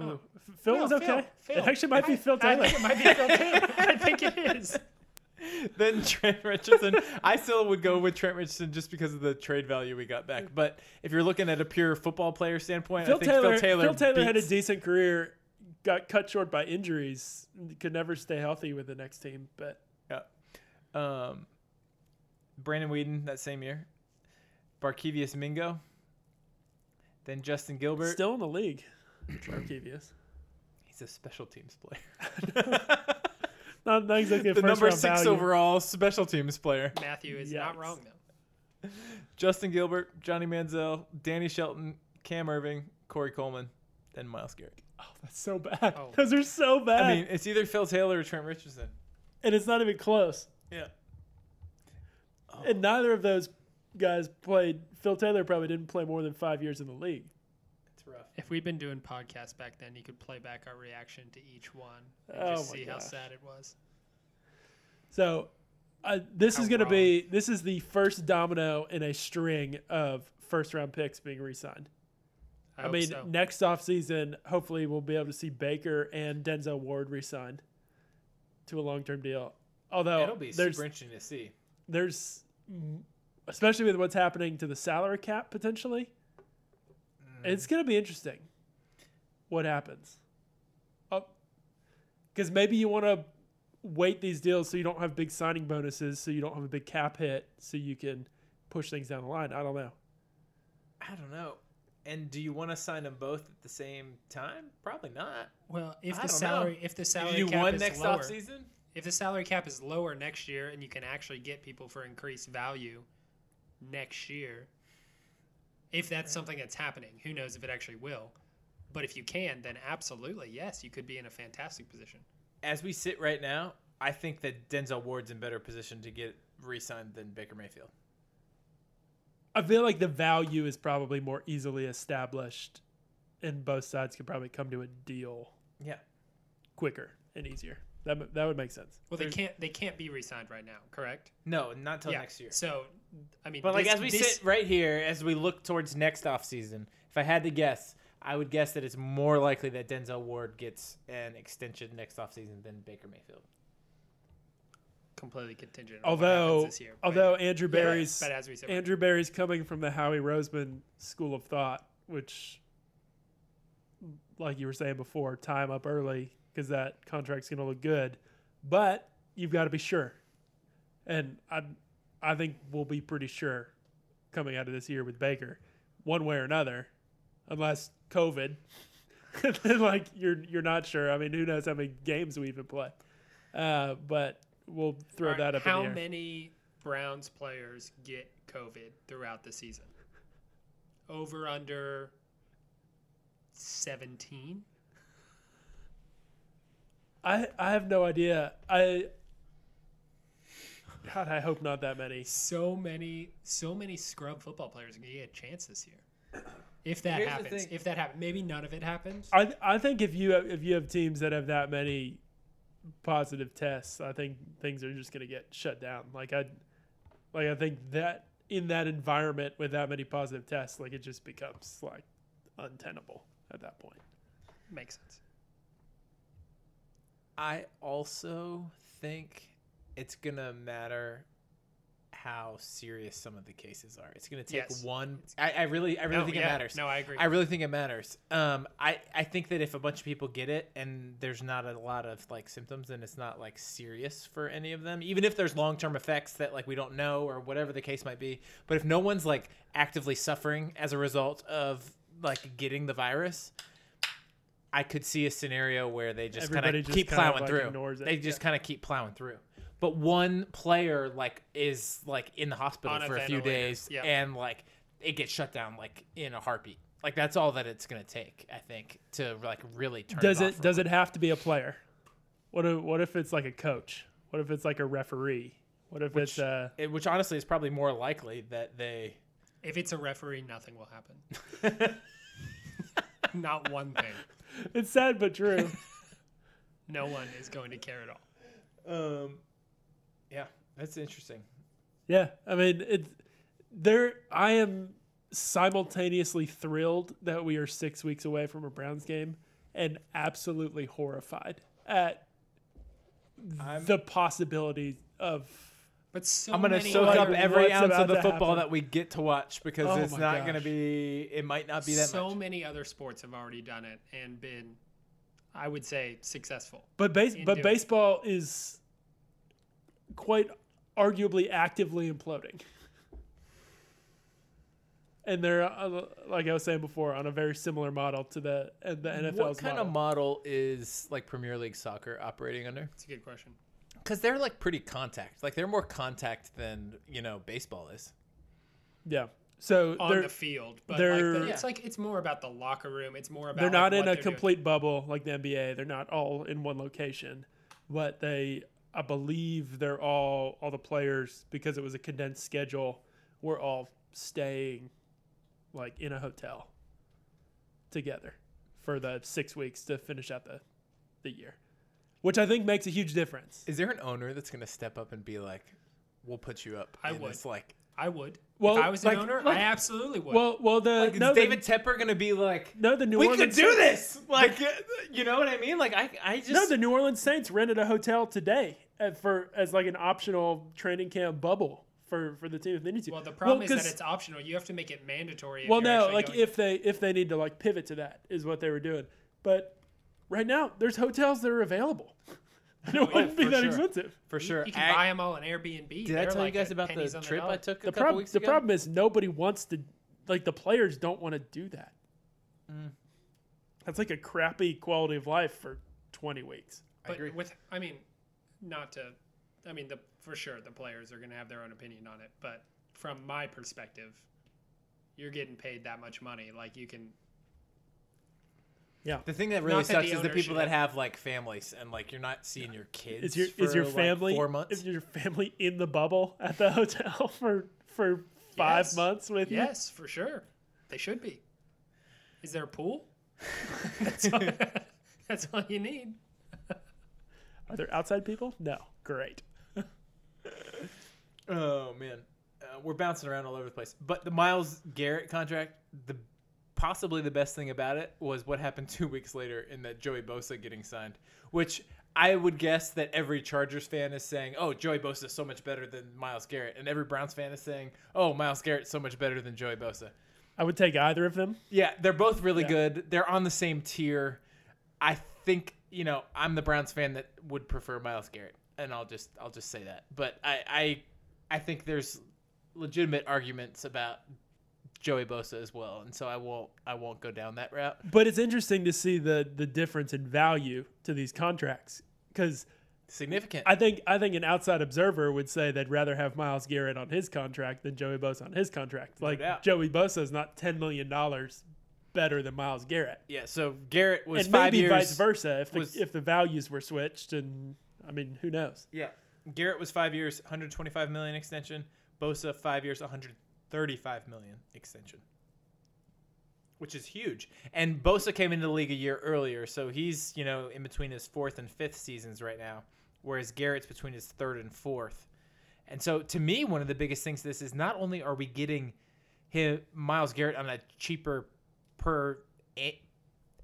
Oh. Ooh, Phil No, was okay. Phil. It actually might be I- Phil I Taylor. think it might be Phil Taylor. I think it is. then Trent Richardson. I still would go with Trent Richardson just because of the trade value we got back. But if you're looking at a pure football player standpoint, Phil I think Taylor, Phil Taylor, Phil Taylor had a decent career, got cut short by injuries, could never stay healthy with the next team. But um, Brandon Weeden that same year, Barkevious Mingo, then Justin Gilbert. still in the league, Markevius. He's a special teams player. Not, not exactly a the first number round six value. overall special teams player. Matthew is not wrong though. Justin Gilbert, Johnny Manziel, Danny Shelton, Cam Erving, Corey Coleman, then Myles Garrett. Oh, that's so bad. Oh. Those are so bad. I mean, it's either Phil Taylor or Trent Richardson. and it's not even close. Yeah. And neither of those guys played. Phil Taylor probably didn't play more than five years in the league. It's rough. If we'd been doing podcasts back then, you could play back our reaction to each one and Oh just my see how sad it was. So, uh, this How is going to be this is the first domino in a string of first round picks being re-signed. I, I, mean, so. next offseason, hopefully we'll be able to see Baker and Denzel Ward re-signed to a long-term deal. Although It'll be there's super interesting to see. there's mm, especially with what's happening to the salary cap potentially, it's going to be interesting what happens. Oh, because maybe you want to wait these deals so you don't have big signing bonuses, so you don't have a big cap hit, so you can push things down the line. I don't know. I don't know. And do you want to sign them both at the same time? Probably not. well, if I the don't know. salary if the salary you cap one is next lower, offseason? if the salary cap is lower next year and you can actually get people for increased value next year, if that's something that's happening, who knows if it actually will. But if you can, then absolutely, yes, you could be in a fantastic position. As we sit right now, I think that Denzel Ward's in better position to get re-signed than Baker Mayfield. I feel like the value is probably more easily established, and both sides could probably come to a deal Yeah. quicker and easier. That that would make sense. Well, they can't they can't be re-signed right now, correct? No, not till yeah. next year. So, I mean, But like as we this- sit right here, as we look towards next offseason, if I had to guess, I would guess that it's more likely that Denzel Ward gets an extension next offseason than Baker Mayfield. completely contingent. On what Although this year, but- although Andrew Yeah, Berry's but as we said, Andrew Berry's coming from the Howie Roseman school of thought, which, like you were saying before, time up early because that contract's going to look good, but you've got to be sure, and I, I think we'll be pretty sure coming out of this year with Baker, one way or another, unless COVID. like you're you're not sure. I mean, who knows how many games we even play? Uh, but we'll throw right, that up How in the air. many Browns players get COVID throughout the season? Over under seventeen. I I have no idea. I God, I hope not that many. So many, so many scrub football players are gonna get a chance this year. If that Here's happens, if that happens, maybe none of it happens. I I think if you have, if you have teams that have that many positive tests, I think things are just going to get shut down. Like I like I think that in that environment with that many positive tests, like it just becomes like untenable at that point. Makes sense. I also think it's gonna matter how serious some of the cases are. It's gonna take Yes. one. I, I really, I really no, think yeah, it matters. No, I agree. I really think it matters. Um, I, I think that if a bunch of people get it and there's not a lot of like symptoms, and it's not like serious for any of them. Even if there's long term effects that like we don't know or whatever the case might be. But if no one's like actively suffering as a result of like getting the virus, I could see a scenario where they just kind of keep kind of, plowing like, through. it. They just Yeah. kind of keep plowing through. But one player like is like in the hospital On for a few days Yeah. and like it gets shut down like in a heartbeat Like that's all that it's gonna take, I think, to like really turn. Does it? it does it have to be a player? What if, what if it's like a coach? What if it's like a referee? What if it's uh it? Which honestly is probably more likely that they. If it's a referee, nothing will happen. Not one thing. it's sad but true. No one is going to care at all. Um, yeah, that's interesting. yeah, I mean it. There, I am simultaneously thrilled that we are six weeks away from a Browns game, and absolutely horrified at I'm- the possibility of. But so I'm gonna many soak other- up every what's ounce about of the to football happen. that we get to watch because Oh it's my not gonna gosh. be. It might not be that so much. many other sports have already done it and been, I would say, successful. But base, in but doing baseball is quite arguably actively imploding. And they're uh, like I was saying before on a very similar model to the uh, the NFL's What kind model. of model is like Premier League soccer operating under? It's a good question. Because they're like pretty contact. Like they're more contact than you know baseball is. yeah. So On they're the field, but they're- like the, it's like it's more about the locker room. It's more about they're like, not what in a they're doing. complete bubble like the NBA. They're not all in one location, but they I believe they're all all the players because it was a condensed schedule. We're all staying like in a hotel together for the six weeks to finish out the the year, which I think makes a huge difference. Is there an owner that's gonna step up and be like, "We'll put you up"? I in would. this, like, I would. Well, if I was like- an owner, like- I absolutely would. Well, well, the like is no, the- David Tepper gonna be like, no, the New "We Orleans could do Saints- this"? Like, you know what I mean? Like, I, I just No, the New Orleans Saints rented a hotel today for as like an optional training camp bubble for for the team if they need to. well, the problem is that it's optional. You have to make it mandatory. If well, no, like going- if they if they need to like pivot to that is what they were doing. But right now, there's hotels that are available. it wouldn't be that sure. expensive. for sure. you can I- buy them all on Airbnb. did I They're tell you guys about the pennies on trip I took a The couple problem weeks the ago? problem is nobody wants to like the players don't want to do that. Mm. That's like a crappy quality of life for 20 weeks. I But agree. with, I mean, not to, I mean, the for sure the players are going to have their own opinion on it. But from my perspective, you're getting paid that much money. Like you can, Yeah. The thing that really Not that sucks the is the owner people should that have like families and like you're not seeing your kids. Is your for, is your like, family four months? Is your family in the bubble at the hotel for for five Yes. months with you? yes, for sure, they should be. Is there a pool? that's, all, that's all you need. Are there outside people? No. Great. Oh man, uh, we're bouncing around all over the place. But the Myles Garrett contract, the possibly the best thing about it was what happened two weeks later in that Joey Bosa getting signed, which I would guess that every Chargers fan is saying, "Oh, Joey Bosa is so much better than Myles Garrett," and every Browns fan is saying, "Oh, Myles Garrett is so much better than Joey Bosa." I would take either of them. Yeah, they're both really Yeah. good. They're on the same tier. I think you know I'm the Browns fan that would prefer Myles Garrett, and I'll just I'll just say that. But I I, I think there's legitimate arguments about Joey Bosa as well, and so I won't I won't go down that route. But it's interesting to see the the difference in value to these contracts because Significant. I think I think an outside observer would say they'd rather have Myles Garrett on his contract than Joey Bosa on his contract. Like. Joey Bosa is not ten million dollars better than Myles Garrett, yeah. So Garrett was and five maybe years. vice versa if the, was- if the values were switched. And I mean, who knows? Yeah, Garrett was five years, 125 million extension. Bosa five years, 135 million extension, which is huge. And Bosa came into the league a year earlier, so he's you know in between his fourth and fifth seasons right now, whereas Garrett's between his third and fourth. And so to me, one of the biggest things this is not only are we getting him Myles Garrett on a cheaper per a-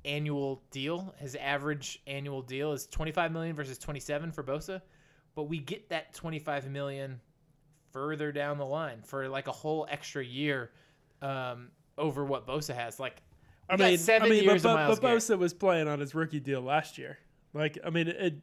annual deal, his average annual deal is 25 million versus 27 for Bosa, but we get that 25 million further down the line for like a whole extra year um, over what Bosa has. Like, I mean, seven I mean, years but, but, but Garrett. Bosa was playing on his rookie deal last year. Like, I mean, it.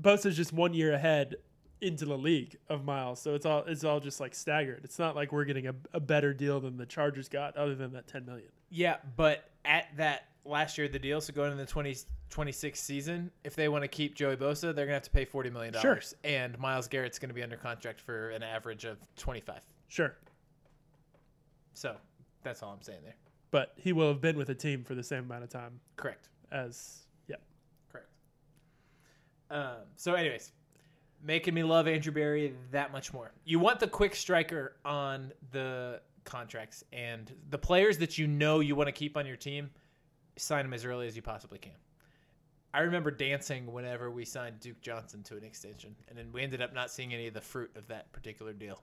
Bosa's just one year ahead into the league of Myles, so it's all it's all just like staggered. It's not like we're getting a, a better deal than the Chargers got, other than that ten million. Yeah, but at that last year of the deal, so going into the 2026 season, if they want to keep Joey Bosa, they're going to have to pay $40 million. Sure. And Myles Garrett's going to be under contract for an average of 25. Sure. So That's all I'm saying there. but he will have been with a team for the same amount of time Correct. as yeah. Correct. Um, so, anyways, making me love Andrew Berry that much more. You want the quick striker on the contracts and the players that you know you want to keep on your team. Sign them as early as you possibly can. I remember dancing whenever we signed Duke Johnson to an extension, and then we ended up not seeing any of the fruit of that particular deal.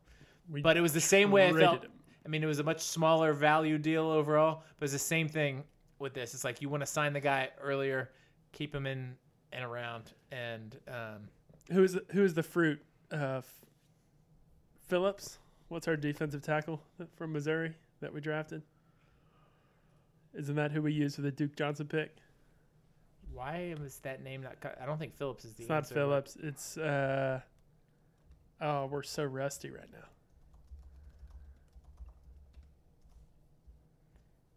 We But it was the same way I felt. him. I mean, it was a much smaller value deal overall, but it's the same thing with this. It's like you want to sign the guy earlier, keep him in and around, and um, Who is who is the fruit? Uh, Phillips. What's our defensive tackle from Missouri that we drafted? Isn't that who we used for the Duke Johnson pick? Why was that name not? co- I don't think Phillips is the. It's not answer, but- Phillips. It's uh. Oh, we're so rusty right now.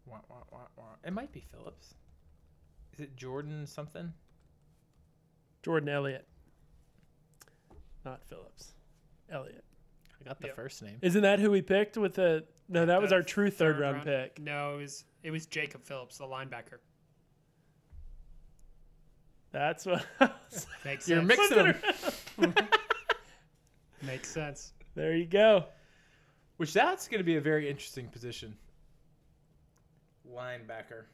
Wah, wah, wah, wah. It might be Phillips. Is it Jordan something? Jordan Elliott. Not Phillips. Elliott. I got the Yep. first name. Isn't that who we picked with the? No, that was our true third, round, pick. No, it was it was Jacob Phillips, the linebacker. That's what. Makes You're sense. mixing them. Makes sense. there you go. Which that's going to be a very interesting position. Linebacker.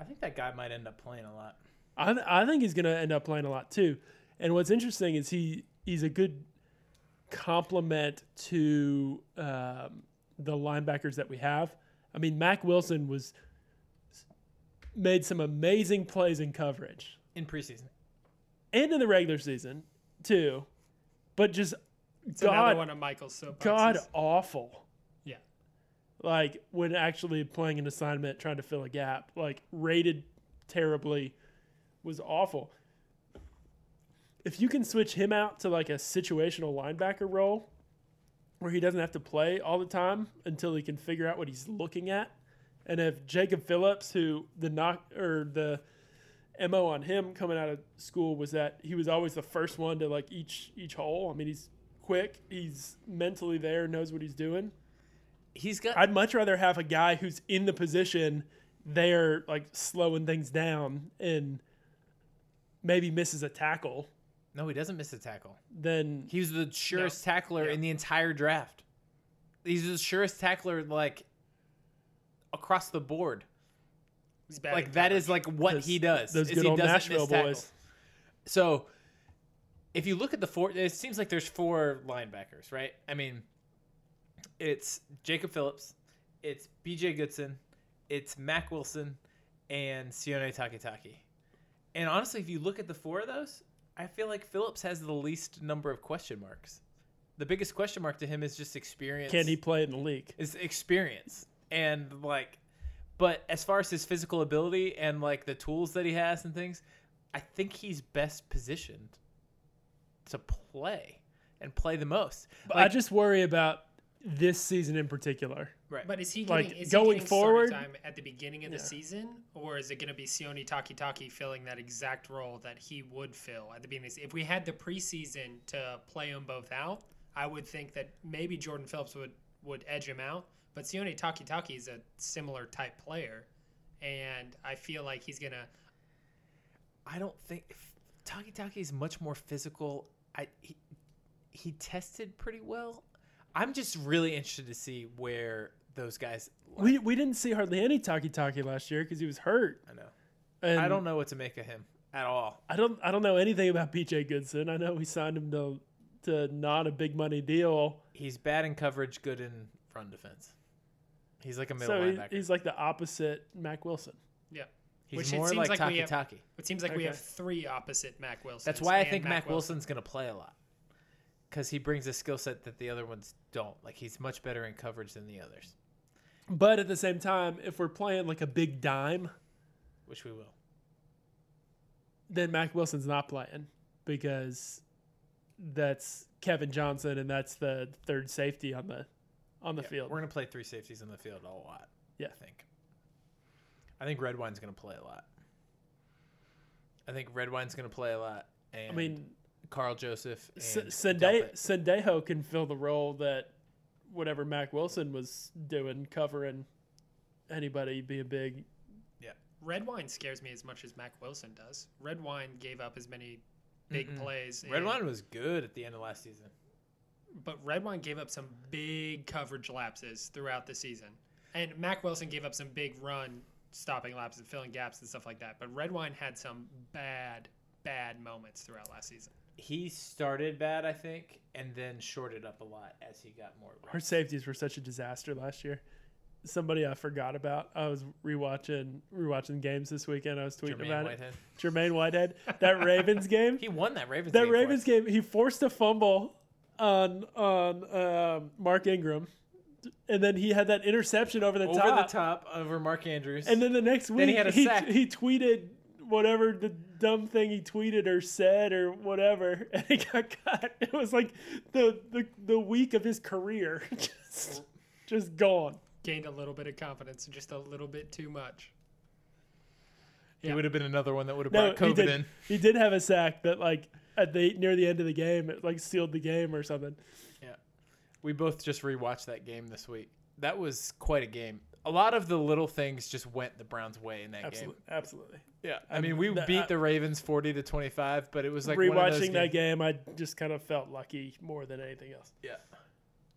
I think that guy might end up playing a lot. I, th- I think he's going to end up playing a lot too. And what's interesting is he he's a good complement to um, the linebackers that we have. I mean, Mack Wilson was made some amazing plays in coverage in preseason. and in the regular season too, but just It's God one of Michael's soapboxes. god awful. Yeah. Like when actually playing an assignment, trying to fill a gap, like rated terribly, was awful. If you can switch him out to like a situational linebacker role, where he doesn't have to play all the time until he can figure out what he's looking at, and if Jacob Phillips, who the knock or the mo on him coming out of school was that he was always the first one to like each each hole. I mean, he's quick, he's mentally there, knows what he's doing. He's got. I'd much rather have a guy who's in the position there, like slowing things down and maybe misses a tackle no, he doesn't miss a tackle. Then He was the surest tackler Yeah. in the entire draft. He's the surest tackler, like across the board. He's bad like that is like what those- he does. those is good he old doesn't Nashville miss tackles. boys. So, if you look at the four, it seems like there's four linebackers, right? I mean, it's Jacob Phillips, it's B.J. Goodson, it's Mack Wilson, and Sione Takitaki. And honestly, if you look at the four of those, I feel like Phillips has the least number of question marks. The biggest question mark to him is just experience. can he play in the league? is experience and like but as far as his physical ability and like the tools that he has and things i think he's best positioned to play and play the most But I just worry about this season in particular. right But is he Like, is going he getting forward- time at the beginning of the season, or is it going to be Sione Takitaki filling that exact role that he would fill at the beginning? of the se- If we had the preseason to play them both out, I would think that maybe Jordan Phillips would would edge him out. But Sione Takitaki is a similar type player, and I feel like he's gonna. i don't think Takitaki is much more physical i he, he tested pretty well i'm just really interested to see where those guys We we didn't see hardly any Takitaki last year because he was hurt. i know And i don't know what to make of him at all I don't I don't know anything about BJ Goodson. I know we signed him to to not a big money deal. he's bad in coverage good in run defense he's like a middle So linebacker he's like the opposite Mack Wilson. Yeah. He's Which it more seems like like Taki we have- Taki. It seems like we Okay. have three opposite Mack Wilsons. That's why I and think Mack Wilson. Wilson's going to play a lot. Because he brings a skill set that the other ones don't. Like, he's much better in coverage than the others, But at the same time, if we're playing like a big dime, which we will. then Mack Wilson's not playing because that's Kevin Johnson and that's the third safety on the on the Yeah, field. We're going to play three safeties on the field a lot. Yeah. I think. I think Redwine's going to play a lot. I think Redwine's going to play a lot. And I mean, Karl Joseph and S- Sende- Sendejo can fill the role that whatever Mack Wilson was doing covering anybody being big. Redwine scares me as much as Mack Wilson does. Redwine gave up as many big Mm-mm. plays. Redwine was good at the end of last season. But Redwine gave up some big coverage lapses throughout the season. And Mack Wilson gave up some big run stopping lapses and filling gaps and stuff like that. But Redwine had some bad, bad moments throughout last season. He started bad, I think, and then shorted up a lot as he got more. Our safeties were such a disaster last year. Somebody I forgot about. I was rewatching rewatching games this weekend. I was tweeting Jermaine about Whitehead. it. Jermaine Whitehead. That Ravens game. He won that Ravens. that game Ravens game, he forced a fumble on on um, Mark Ingram, and then he had that interception over the over top. the top over Mark Andrews. And then the next week, Then he had a he, sack. he tweeted whatever the dumb thing he tweeted or said or whatever, and he got cut. It was like the the, the week of his career, just just gone. Gained a little bit of confidence, just a little bit too much. He would have been another one that would have No, brought he COVID did. in. He did have a sack that like at the near the end of the game, it like sealed the game or something. Yeah, we both just rewatched that game this week. That was quite a game. A lot of the little things just went the Browns' way in that Absolutely, game. absolutely. Yeah, I mean, we the- beat the Ravens forty to twenty five, but it was like one of those Rewatching that game, I just kind of felt lucky more than anything else. Yeah,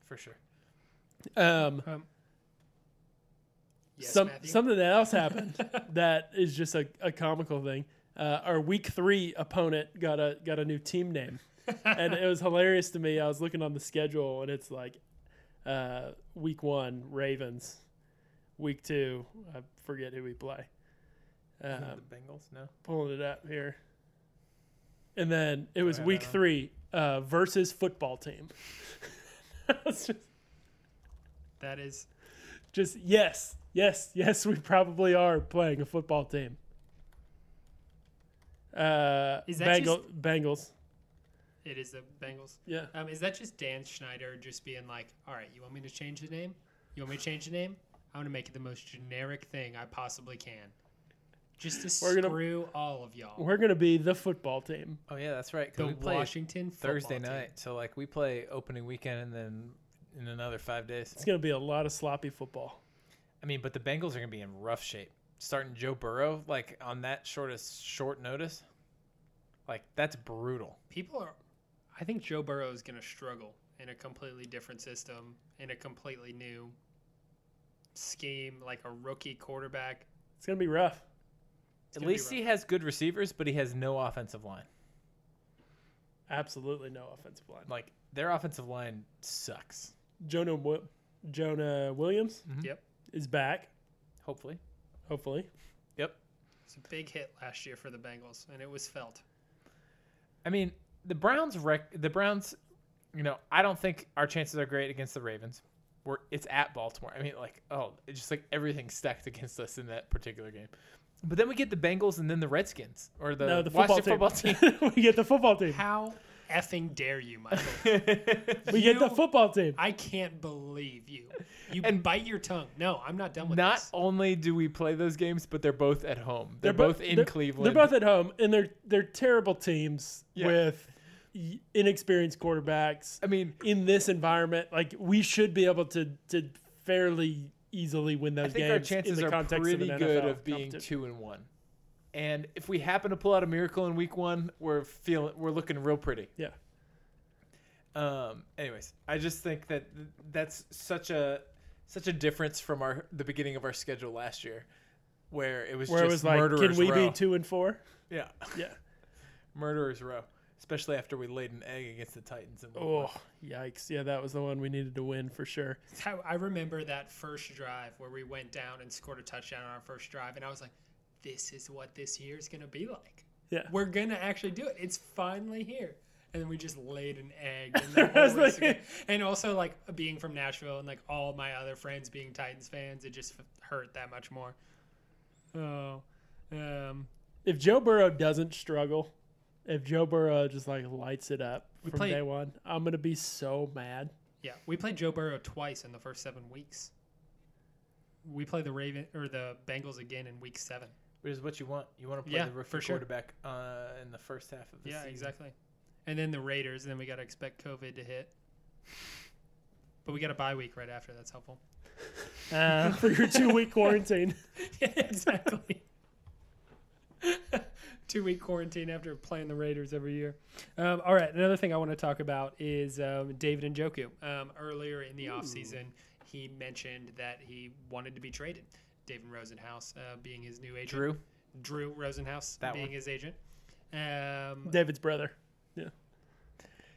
for sure. Um, Yes, some Matthew? something else happened that is just a, a comical thing. Uh, our week three opponent got a got a new team name, and it was hilarious to me. I was looking on the schedule, and it's like uh, week one Ravens, week two I forget who we play. Um, the Bengals? No. pulling it up here, and then it was week three uh, versus football team. Just, that is just yes, yes, yes. We probably are playing a football team. Uh, Is that Bengal, Bengals? it is the Bengals. Yeah. Um, is that just Dan Snyder just being like, all right, you want me to change the name? You want me to change the name? I want to make it the most generic thing I possibly can. Just to We're gonna- screw all of y'all. We're gonna be the football team. Oh yeah, that's right. The we play Washington football Thursday team. night, so like we play opening weekend and then in another five days. It's gonna be a lot of sloppy football. I mean, but the Bengals are gonna be in rough shape. Starting Joe Burrow like on that shortest short notice, like that's brutal. People are. I think Joe Burrow is going to struggle in a completely different system, in a completely new scheme, like a rookie quarterback. It's gonna be rough. It's At least rough. he has good receivers, but he has no offensive line. Absolutely no offensive line. Like their offensive line sucks. Jonah Jonah Williams Mhm. Yep. is back. Hopefully. Hopefully. Yep. It's a big hit last year for the Bengals, and it was felt. I mean, the Browns rec- the Browns, you know, I don't think our chances are great against the Ravens. We're it's at Baltimore. I mean, like, oh, it's just like everything stacked against us in that particular game. But then we get the Bengals and then the Redskins or the, no, the football Washington team. football team. we get the football team. How effing dare you, Michael? We get the football team. I can't believe you. You And- bite your tongue. No, I'm not done with this. Not this. only do we play those games, but they're both at home. They're, bo- both in they're- Cleveland. They're both at home, and they're they're terrible teams Yeah. with inexperienced quarterbacks I mean, in this environment. Like we should be able to to fairly easily win those I think games. our in chances the are context pretty of good of being two and one. And if we happen to pull out a miracle in week one, we're feeling we're looking real pretty. Yeah. Um. Anyways, I just think that th- that's such a such a difference from our the beginning of our schedule last year, where it was Where it just was like, murderers can we row. be two and four? Yeah, Yeah. murderers row. Especially after we laid an egg against the Titans. In week Oh, one. yikes! Yeah, that was the one we needed to win for sure. How I remember that first drive where we went down and scored a touchdown on our first drive, and I was like, "This is what this year is gonna be like. Yeah. We're gonna actually do it. It's finally here." And then we just laid an egg. And, the I whole was rest of like- and also, like being from Nashville and like all my other friends being Titans fans, it just hurt that much more. Oh, um, If Joe Burrow doesn't struggle, if Joe Burrow just like lights it up from played- day one, I'm gonna be so mad. yeah, we played Joe Burrow twice in the first seven weeks. We play the Raven or the Bengals again in week seven. Which is what you want. You want to play Yeah, the rookie for sure. quarterback uh, in the first half of the Yeah, season. exactly. And then the Raiders, and then we got to expect COVID to hit. But we got a bye week right after. That's helpful. uh, for your two week quarantine. yeah, exactly. Two week quarantine after playing the Raiders every year. Um, all right, another thing I want to talk about is um, David Njoku. Um, earlier in the offseason, he mentioned that he wanted to be traded. David Rosenhaus uh, being his new agent. Drew. Drew Rosenhaus That being one. his agent. Um, David's brother. Yeah.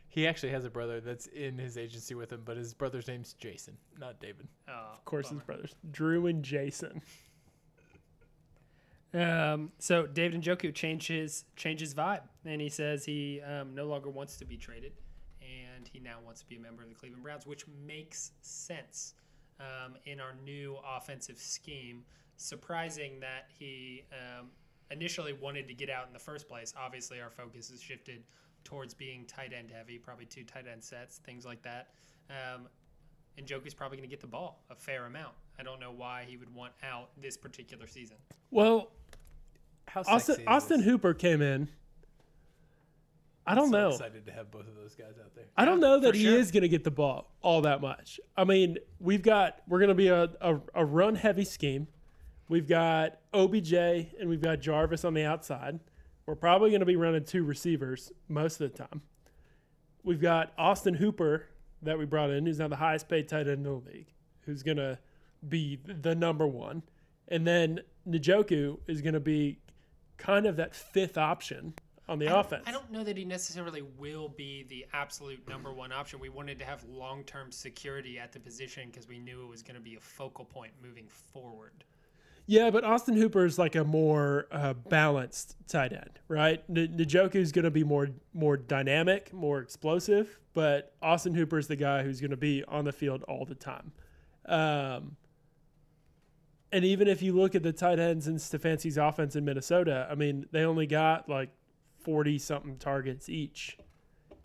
He actually has a brother that's in his agency with him, but his brother's name's Jason, not David. oh, Of course, his brothers, Drew and Jason. Um, so David Njoku changed changes changed his vibe, and he says he um, no longer wants to be traded, and he now wants to be a member of the Cleveland Browns, which makes sense um, in our new offensive scheme. Surprising that he um, initially wanted to get out in the first place. Obviously, our focus has shifted towards being tight end heavy, probably two tight end sets, things like that. Um, and Njoku's probably going to get the ball a fair amount. I don't know why he would want out this particular season. Well, How Austin Austin? Hooper came in. I don't so know. Excited to have both of those guys out there. I don't know that he sure. is going to get the ball all that much. I mean, we've got we're going to be a, a, a run heavy scheme. We've got OBJ and we've got Jarvis on the outside. We're probably going to be running two receivers most of the time. We've got Austin Hooper that we brought in, who's now the highest paid tight end in the league, who's going to be the number one. And then Njoku is going to be kind of that fifth option on the I offense. I don't know that he necessarily will be the absolute number one option. We wanted to have long term security at the position because we knew it was going to be a focal point moving forward. Yeah, but Austin Hooper is like a more uh, balanced tight end, right? N- Njoku is going to be more more dynamic, more explosive, but Austin Hooper is the guy who's going to be on the field all the time. Um, and even if you look at the tight ends in Stefanski's offense in Minnesota, I mean, they only got like forty something targets each.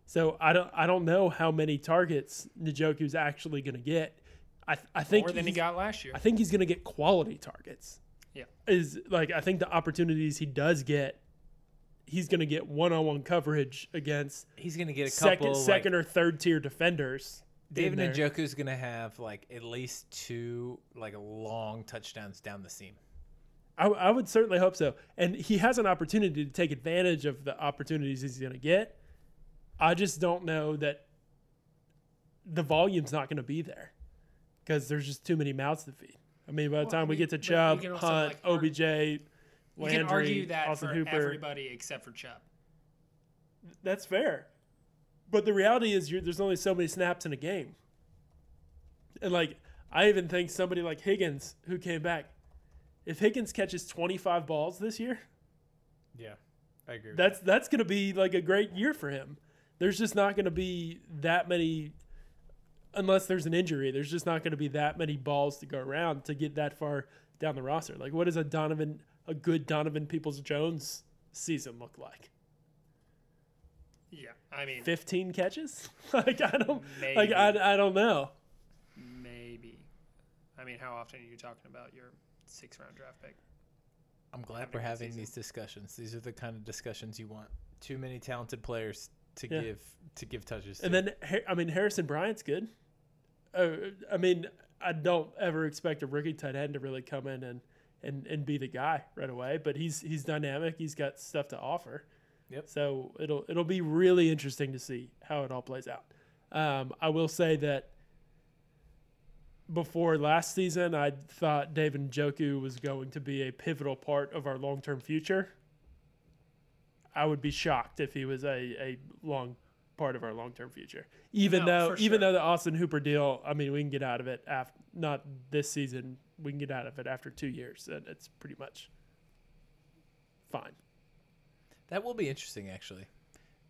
So I don't I don't know how many targets Njoku's actually going to get. I I think More than he got last year. I think he's going to get quality targets. Yeah. Is like I think the opportunities he does get, he's going to get one-on-one coverage against He's gonna get a second, couple. second like, or third tier defenders. David. Njoku's gonna have like at least two like long touchdowns down the seam. I, I would certainly hope so. And he has an opportunity to take advantage of the opportunities he's going to get. I just don't know that the volume's not going to be there because there's just too many mouths to feed. I mean, by the Well, time I we get to Chubb, Hunt, like, OBJ, Landry, you can argue that Austin for Hooper, everybody except for Chubb. That's fair. But the reality is, you're, there's only so many snaps in a game. And like, I even think somebody like Higgins, who came back, if Higgins catches 25 balls this year, Yeah, I agree. that's that's going to be like a great year for him. There's just not going to be that many, unless there's an injury. There's just not going to be that many balls to go around to get that far down the roster. Like, what does a Donovan, a good Donovan Peoples Jones season look like? Yeah, I mean, 15 catches? like I don't maybe, like I, I don't know. maybe. I mean, how often are you talking about your six round draft pick? I'm glad we're having season. these discussions. These are the kind of discussions you want. Too many talented players to Yeah. give to give touches. And to. then I mean Harrison Bryant's good. Uh, I mean I don't ever expect a rookie tight end to really come in and, and, and be the guy right away, but he's he's dynamic. He's got stuff to offer. Yep. So it'll it'll be really interesting to see how it all plays out. Um, I will say that before last season, I thought David Njoku was going to be a pivotal part of our long term future. I would be shocked if he was a, a long part of our long term future. Even No, though even sure. though the Austin Hooper deal, I mean, we can get out of it after not this season. We can get out of it after two years, and it's pretty much fine. that will be interesting, actually.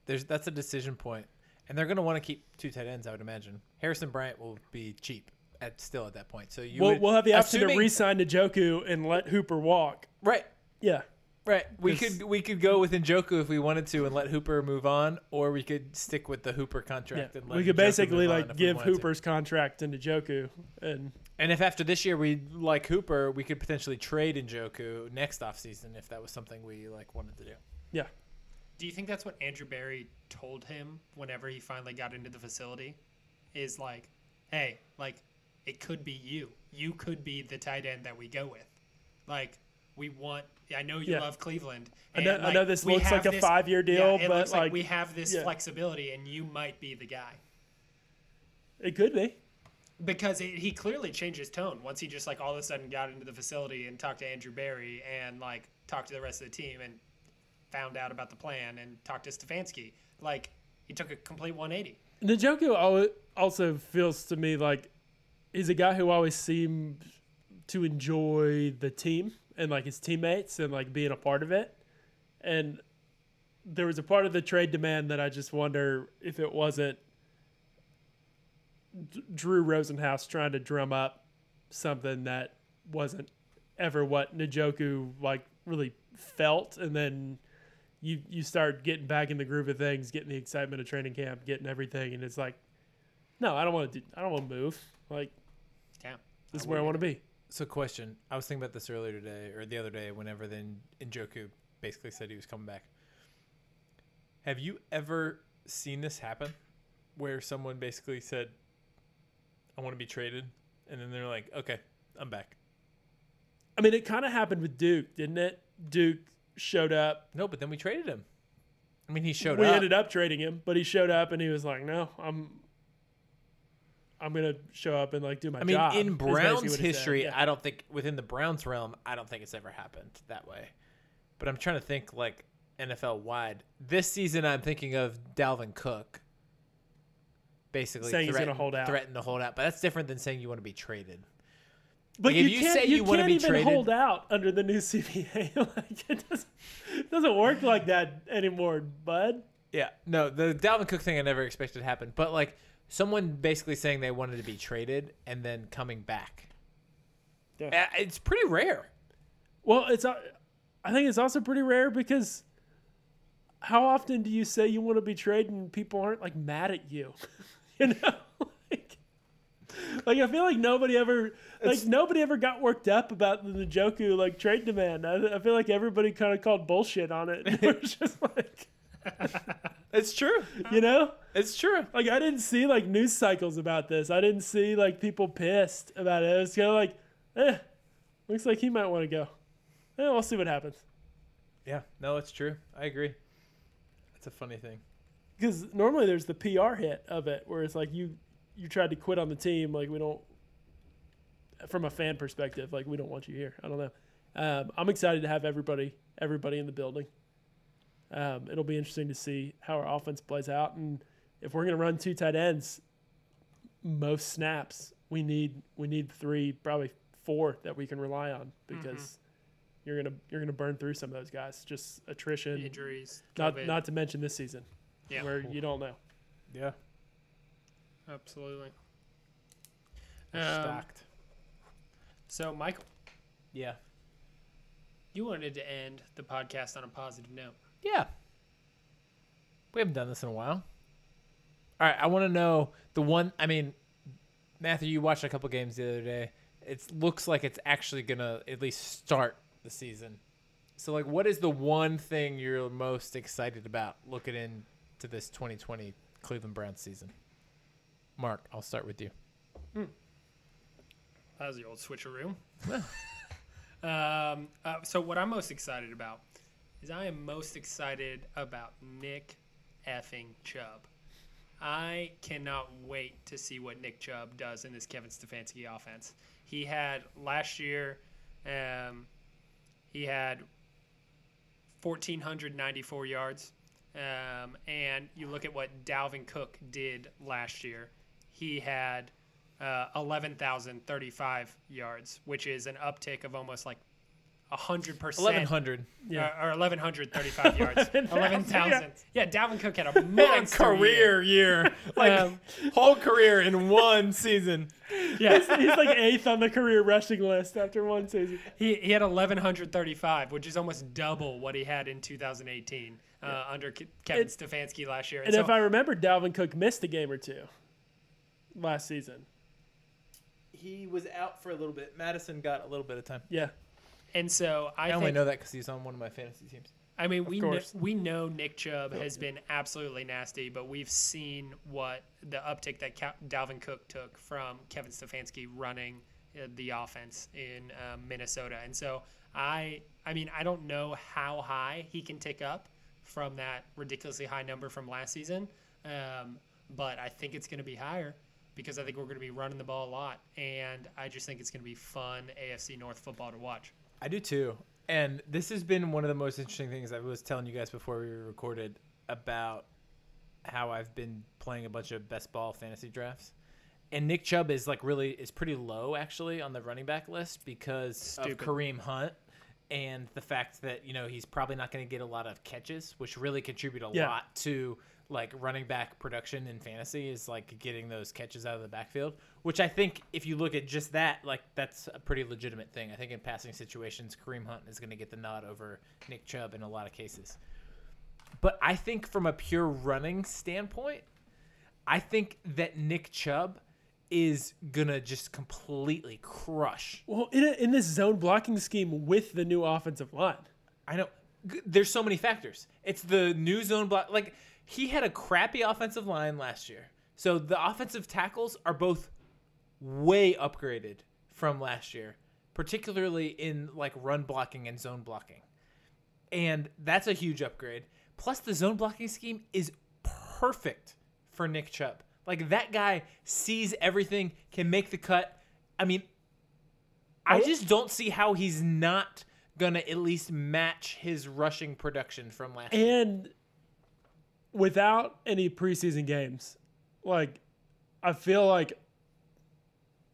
There's that's a decision point, and they're going to want to keep two tight ends. I would imagine Harrison Bryant will be cheap at still at that point. So you We'll, would, we'll have the option assuming- to re-sign to Njoku and let Hooper walk. right. Yeah, Right. We could we could go with Njoku if we wanted to and let Hooper move on, or we could stick with the Hooper yeah. contract and let We could Njoku basically move like give wanted to. Hooper's contract into Njoku, and And if after this year we like Hooper, we could potentially trade Njoku next offseason if that was something we like wanted to do. yeah, Do you think that's what Andrew Berry told him whenever he finally got into the facility? Is like, hey, like, it could be you. you could be the tight end that we go with. Like we want. I know you Yeah. love Cleveland. I know- and, I know this looks like a five-year deal, yeah, but, like, like, we have this yeah. flexibility, and you might be the guy It could be. because it, he clearly changed his tone once he just like all of a sudden got into the facility and talked to Andrew Berry and like talked to the rest of the team and found out about the plan and talked to Stefanski. Like he took a complete 180. Njoku al- also feels to me like he's a guy who always seemed to enjoy the team and like his teammates and like being a part of it. And there was a part of the trade demand that I just wonder if it wasn't D- Drew Rosenhaus trying to drum up something that wasn't ever what Njoku like really felt, and then you you start getting back in the groove of things, getting the excitement of training camp, getting everything, and it's like, no, I don't want to do, I don't want to move. Like. This is where I want to be. So, question. I was thinking about this earlier today, or the other day, whenever then Njoku basically said he was coming back. Have you ever seen this happen, where someone basically said, "I want to be traded," and then they're like, "Okay, I'm back." I mean, it kind of happened with Duke, didn't it? Duke showed up. No, but then we traded him. I mean, he showed we up. ended up trading him, but he showed up and he was like, "No, I'm, I'm gonna show up and like do my job. I mean, job." in Browns what he said. history, Yeah. I don't think within the Browns realm, I don't think it's ever happened that way. But I'm trying to think like NFL wide. This season, I'm thinking of Dalvin Cook. Basically, Saying he's gonna hold out. Threaten to hold out, but that's different than saying you want to be traded. But Like, if you, you can't, say you, you wanna can't be even traded- hold out under the new CBA. like it doesn't, it doesn't work like that anymore, bud. Yeah, no, the Dalvin Cook thing I never expected to happen, but like someone basically saying they wanted to be traded and then coming back. Yeah. Uh, It's pretty rare. Well, it's uh, I think it's also pretty rare because how often do you say you want to be traded and people aren't like mad at you? you know, like, like I feel like nobody ever like It's- nobody ever got worked up about the Njoku like trade demand. I, I feel like everybody kind of called bullshit on it. It was just like It's true. you know. It's true. Like I didn't see like news cycles about this. I didn't see like people pissed about it. It was kind of like, eh, looks like he might want to go. Eh, we'll see what happens. Yeah, no, it's true. I agree. It's a funny thing. Because normally there's the PR hit of it, where it's like you you tried to quit on the team. Like we don't, from a fan perspective, like we don't want you here. I don't know. Um, I'm excited to have everybody everybody in the building. Um, it'll be interesting to see how our offense plays out, and if we're going to run two tight ends, most snaps we need we need three, probably four that we can rely on because you're gonna you're gonna burn through some of those guys. Just attrition, Injuries. not COVID. not to mention this season Yeah. where you don't know. Yeah, Absolutely. Um, stacked. so, Michael, Yeah, you wanted to end the podcast on a positive note. Yeah. We haven't done this in a while. All right, I want to know the one. I mean, Matthew, you watched a couple games the other day. It looks like it's actually gonna at least start the season. So, like, what is the one thing you're most excited about looking into this 2020 Cleveland Browns season? Mark, I'll start with you. That was the old switcheroo. um, uh, so what I'm most excited about is I am most excited about Nick effing Chubb. I cannot wait to see what Nick Chubb does in this Kevin Stefanski offense. He had last year, um, he had 1,494 yards. Um, and you look at what Dalvin Cook did last year. He had uh, 11,035 yards, which is an uptick of almost like 100%. 1100. Yeah. Uh, or 1,135 yards. 11,000, 11,000. Yeah, Dalvin Cook had a monster career year, like Um, whole career in one season. Yeah, He's like eighth on the career rushing list after one season. he, he had 1,135, which is almost double what he had in 2018 uh, under Ke- Kevin And- Stefanski last year. And so, if I remember, Dalvin Cook missed a game or two last season. He was out for a little bit. Mattison got a little bit of time. Yeah. And so I, I, only think, know that because he's on one of my fantasy teams. I mean, we know, we know Nick Chubb has been absolutely nasty, but we've seen what the uptick that Ca- Dalvin Cook took from Kevin Stefanski running uh, the offense in uh, Minnesota. And so I, I mean, I don't know how high he can tick up from that ridiculously high number from last season, um, but I think it's going to be higher because I think we're going to be running the ball a lot, and I just think it's going to be fun AFC North football to watch. I do too. And this has been one of the most interesting things I was telling you guys before we recorded about how I've been playing a bunch of best ball fantasy drafts. And Nick Chubb is like really is pretty low actually on the running back list because Stupid. of Kareem Hunt and the fact that, you know, he's probably not going to get a lot of catches, which really contribute a Yeah. lot to like running back production in fantasy is like getting those catches out of the backfield, which I think if you look at just that, like that's a pretty legitimate thing. I think in passing situations, Kareem Hunt is going to get the nod over Nick Chubb in a lot of cases. But I think from a pure running standpoint, I think that Nick Chubb is going to just completely crush Well, in, a, in this zone blocking scheme with the new offensive line, I know there's so many factors. It's the new zone block. Like he had a crappy offensive line last year, so the offensive tackles are both way upgraded from last year, particularly in like run blocking and zone blocking, and that's a huge upgrade. Plus, the zone blocking scheme is perfect for Nick Chubb. Like that guy sees everything, can make the cut. I mean, I just don't see how he's not gonna at least match his rushing production from last year. and without any preseason games, like I feel like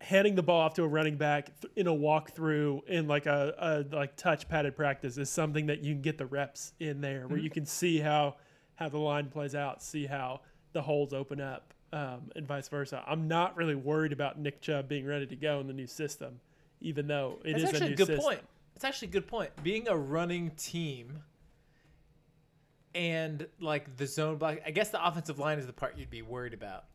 handing the ball off to a running back in a walkthrough in like a, a like touch padded practice is something that you can get the reps in there where you can see how how the line plays out, see how the holes open up, um, and vice versa. I'm not really worried about Nick Chubb being ready to go in the new system, even though it That's is a new a good system. point. That's actually a good point. Being a running team and like the zone block, I guess the offensive line is the part you'd be worried about.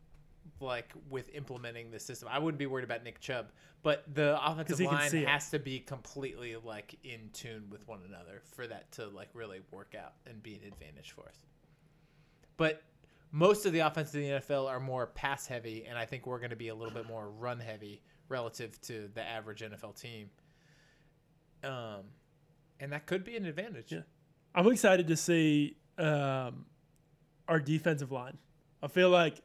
Like with implementing the system, I wouldn't be worried about Nick Chubb, but the offensive line has to be completely like in tune with one another for that to like really work out and be an advantage for us. But most of the offenses in the NFL are more pass heavy, and I think we're going to be a little bit more run heavy relative to the average NFL team. Um, and that could be an advantage. Yeah. I'm excited to see um, our defensive line. I feel like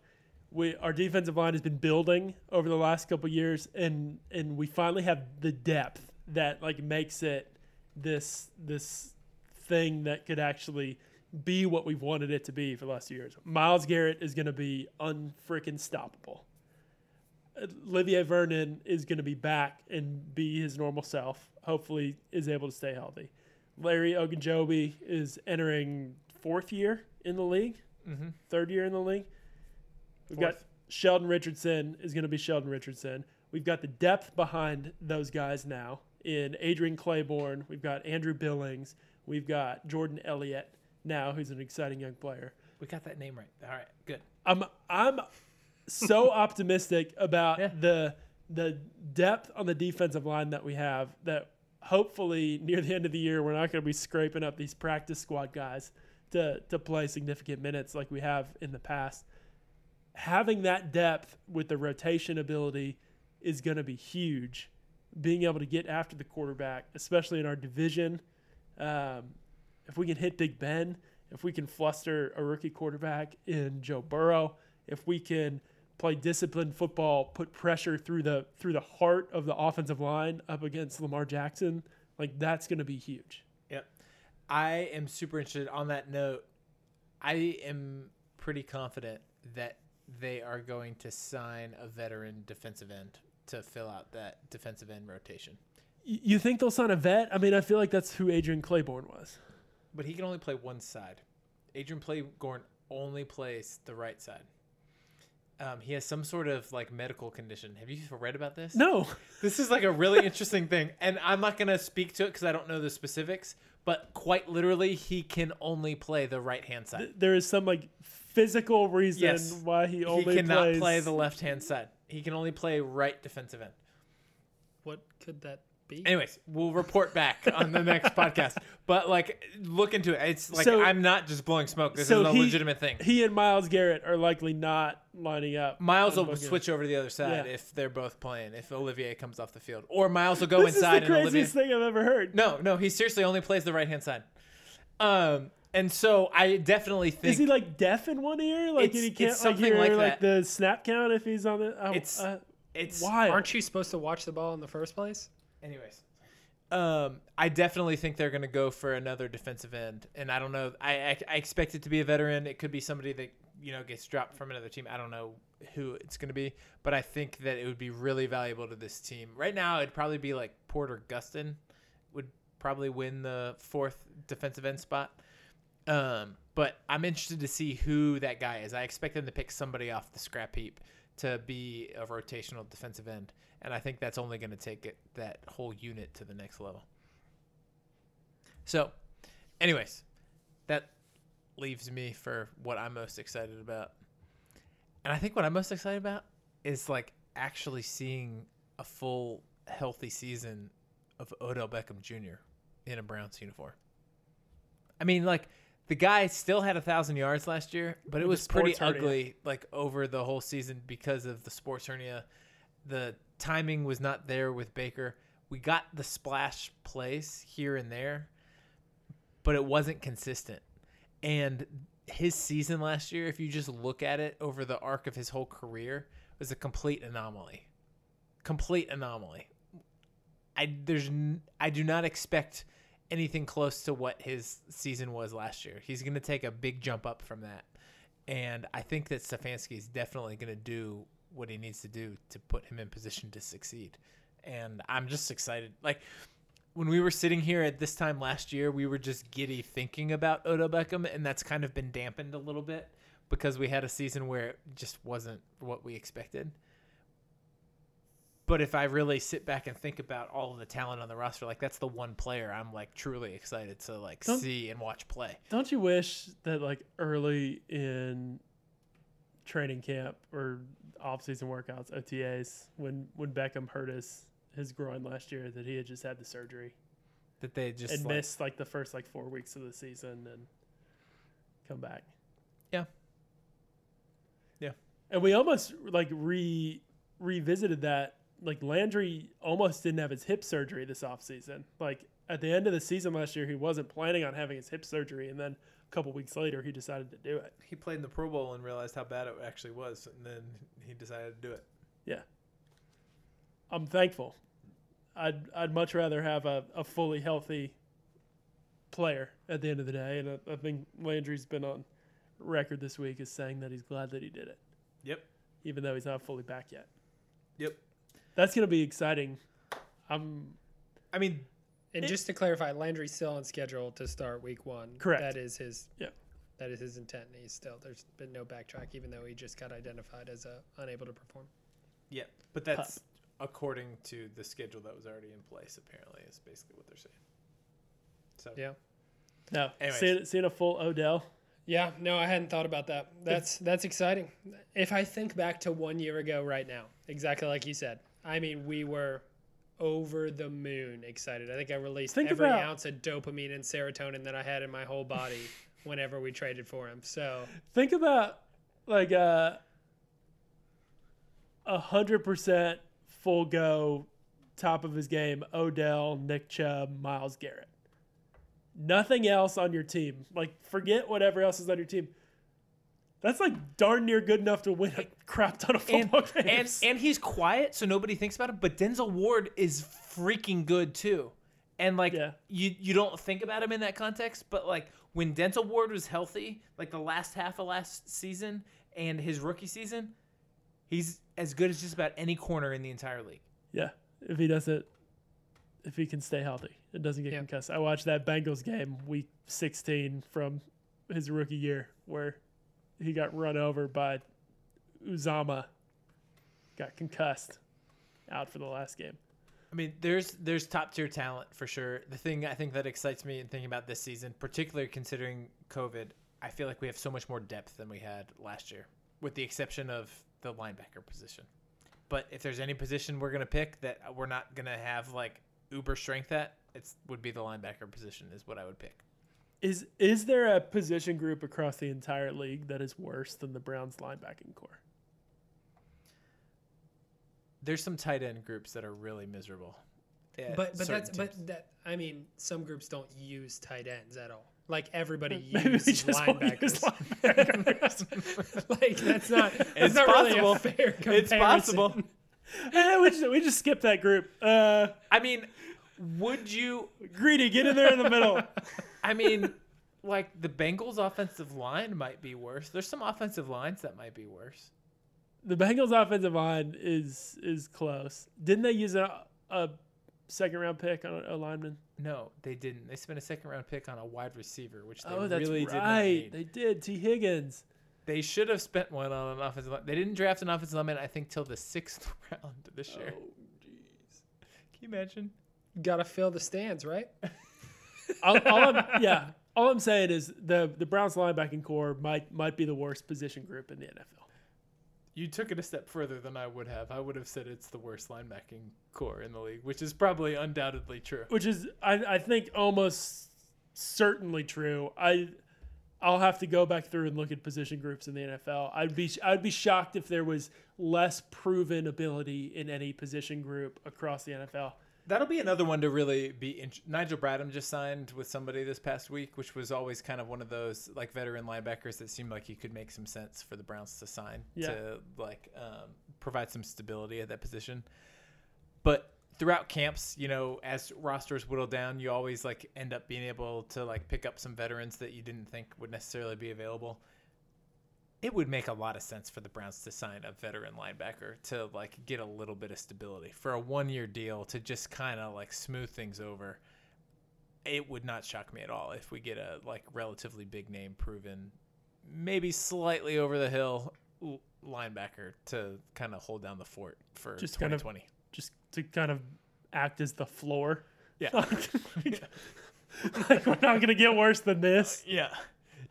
we our defensive line has been building over the last couple years, and and we finally have the depth that like makes it this this thing that could actually be what we've wanted it to be for the last few years. Myles Garrett is going to be unfreaking stoppable. Olivier Vernon is going to be back and be his normal self. Hopefully, is able to stay healthy. Larry Ogunjobi is entering fourth year in the league, Mm-hmm. third year in the league. We've got Sheldon Richardson is going to be Sheldon Richardson. We've got the depth behind those guys now in Adrian Clayborn. We've got Andrew Billings. We've got Jordan Elliott now, who's an exciting young player. We got that name right. All right, good. I'm I'm so optimistic about Yeah. the the depth on the defensive line that we have that hopefully near the end of the year we're not going to be scraping up these practice squad guys to to play significant minutes like we have in the past. Having that depth with the rotation ability is going to be huge. Being able to get after the quarterback, especially in our division, um, if we can hit Big Ben, if we can fluster a rookie quarterback in Joe Burrow, if we can play disciplined football, put pressure through the through the heart of the offensive line up against Lamar Jackson, like that's going to be huge. Yep. I am super interested on that note. I am pretty confident that they are going to sign a veteran defensive end to fill out that defensive end rotation. You think they'll sign a vet? I mean, I feel like that's who Adrian Clayborn was. But he can only play one side. Adrian Clayborn only plays the right side. Um, he has some sort of like medical condition. Have you read about this? No, This is like a really interesting thing, and I'm not gonna speak to it because I don't know the specifics. But quite literally, he can only play the right hand side. th- there is some like physical reason Yes. why he only he cannot plays. play the left hand side. He can only play right defensive end. What could that be. Anyways, we'll report back on the next podcast. But like, look into it. It's like So- I'm not just blowing smoke. This so is a he- legitimate thing. He and Myles Garrett are likely not lining up. Myles on will booking. switch over to the other side Yeah. if they're both playing. If Olivier comes off the field, or Myles will go This is inside the and Olivier. craziest thing I've ever heard. No, no, he seriously only plays the right hand side. Um, and so I definitely think Is he like deaf in one ear? Like It's- and he can't it's like hear like like the snap count if he's on the. Oh, It's- uh, it's why? Aren't you supposed to watch the ball in the first place? Anyways, um, I definitely think they're going to go for another defensive end, and I don't know. I, I I expect it to be a veteran. It could be somebody that you know gets dropped from another team. I don't know who it's going to be, but I think that it would be really valuable to this team. Right now, it'd probably be like Porter Gustin would probably win the fourth defensive end spot. Um, but I'm interested to see who that guy is. I expect them to pick somebody off the scrap heap to be a rotational defensive end, and I think that's only going to take it that whole unit to the next level. So, anyways, that leaves me for what I'm most excited about, and I think what I'm most excited about is like actually seeing a full healthy season of Odell Beckham Jr. in a Browns uniform. I mean, like the guy still had a thousand yards last year, but it was pretty hernia. ugly like over the whole season because of the sports hernia. The timing was not there with Baker. We got the splash plays here and there, but it wasn't consistent. And his season last year, if you just look at it over the arc of his whole career, was a complete anomaly. Complete anomaly. I there's I do not expect anything close to what his season was last year. He's going to take a big jump up from that. And I think that Stefanski is definitely going to do what he needs to do to put him in position to succeed. And I'm just excited. Like when we were sitting here at this time last year, we were just giddy thinking about Odell Beckham, and that's kind of been dampened a little bit because we had a season where it just wasn't what we expected. But if I really sit back and think about all of the talent on the roster, like that's the one player I'm like truly excited to like Don't- see and watch play. Don't you wish that like early in training camp or off-season workouts, OTAs, when when Beckham hurt his his groin last year, that he had just had the surgery That they just and like, missed like the first like four weeks of the season and come back. Yeah. Yeah. And we almost like re revisited that. Like Landry almost didn't have his hip surgery this offseason. Like at the end of the season last year, he wasn't planning on having his hip surgery, and then a couple weeks later, he decided to do it. he played in the Pro Bowl and realized how bad it actually was, and then he decided to do it. Yeah. I'm thankful. I'd I'd much rather have a, a fully healthy player at the end of the day, and I, I think Landry's been on record this week as saying that he's glad that he did it, Yep. even though he's not fully back yet. Yep. That's gonna be exciting. I'm I mean, And It- just to clarify, Landry's still on schedule to start week one. Correct. That is his. Yeah. That is his intent. And he's still. There's been no backtrack, even though he just got identified as uh, unable to perform. yeah, but that's according to the schedule that was already in place. Apparently, is basically what they're saying. So Yeah. no Anyways. seeing, seeing a full Odell. Yeah, no, I hadn't thought about that. That's that's exciting. If I think back to one year ago, right now, exactly like you said, I mean, we were over the moon excited. I think I released Think every about- ounce of dopamine and serotonin that I had in my whole body whenever we traded for him. So Think about like a a hundred percent full go, top of his game. Odell, Nick Chubb, Myles Garrett. Nothing else on your team. Like forget whatever else is on your team. That's like darn near good enough to win a crap ton of and, football and games. and he's quiet, so nobody thinks about him. But Denzel Ward is freaking good too, and like Yeah. you you don't think about him in that context. But like when Denzel Ward was healthy, like the last half of last season and his rookie season, he's as good as just about any corner in the entire league. yeah, if he doesn't, if he can stay healthy, it doesn't get Yeah. concussed. I watched that Bengals game, week sixteen from his rookie year, where he got run over by Uzama, got concussed, out for the last game. I mean, there's there's top tier talent for sure. The thing I think that excites me in thinking about this season, particularly considering COVID, I feel like we have so much more depth than we had last year, with the exception of the linebacker position. But if there's any position we're gonna pick that we're not gonna have like uber strength at, it would be the linebacker position is what I would pick. Is is there a position group across the entire league that is worse than the Browns linebacking core? There's some tight end groups that are really miserable. But but that's teams. but that I mean some groups don't use tight ends at all. Like everybody Maybe uses just won't use linebackers. like that's not that's It's not possible. really a fair it's possible. Eh, we just we just skipped that group. Uh, I mean, would you? greedy, get in there in the middle. I mean, like the Bengals' offensive line might be worse. There's some offensive lines that might be worse. the Bengals offensive line is is close. Didn't they use a, a second round pick on a, a lineman? No, they didn't. They spent a second round pick on a wide receiver, which they oh, that's really did right. need. They did. Tee Higgins. They should have spent one on an offensive line. They didn't draft an offensive lineman, I think, till the sixth round this year. Oh, jeez. Can you imagine? Gotta fill the stands, right? all, all I'm, yeah. All I'm saying is the the Browns linebacking core might might be the worst position group in the NFL. You took it a step further than I would have. I would have said it's the worst linebacking core in the league, which is probably undoubtedly true. which is I, I think almost certainly true. I I'll have to go back through and look at position groups in the NFL. I'd be I'd be shocked if there was less proven ability in any position group across the NFL. That'll be another one to really be. Nigel Bradham just signed with somebody this past week, which was always kind of one of those like veteran linebackers that seemed like he could make some sense for the Browns to sign Yeah. to like um, provide some stability at that position. But throughout camps, you know, as rosters whittle down, you always like end up being able to like pick up some veterans that you didn't think would necessarily be available. It would make a lot of sense for the Browns to sign a veteran linebacker to like get a little bit of stability for a one-year deal to just kind of like smooth things over. It would not shock me at all if we get a like relatively big name proven, maybe slightly over the hill linebacker to kind of hold down the fort for Just kind of- 2020. Just to kind of act as the floor. Yeah. like we're not gonna get worse than this. Yeah.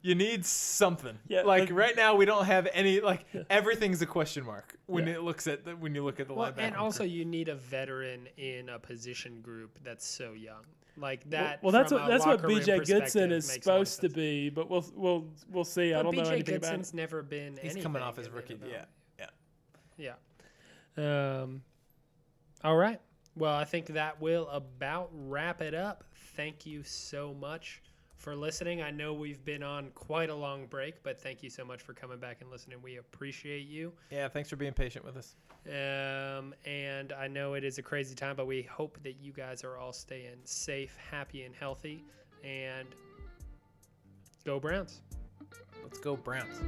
You need something. Yeah, like like- right now we don't have any like everything's a question mark when Yeah. it looks at the, when you look at the Well, linebacker. and also group. you need a veteran in a position group that's so young. Like that. Well, that's what that's what BJ Goodson is makes a lot of supposed to be, but we'll we'll we'll see. I don't know BJ anything about Goodson's never been. he's coming off anything his rookie. Yeah. Yeah. Yeah. Um, all right. Well, I think that will about wrap it up. Thank you so much for listening. I know we've been on quite a long break, but thank you so much for coming back and listening. We appreciate you. Yeah, thanks for being patient with us. Um, and I know it is a crazy time, but we hope that you guys are all staying safe, happy, and healthy. And go Browns. Let's go Browns.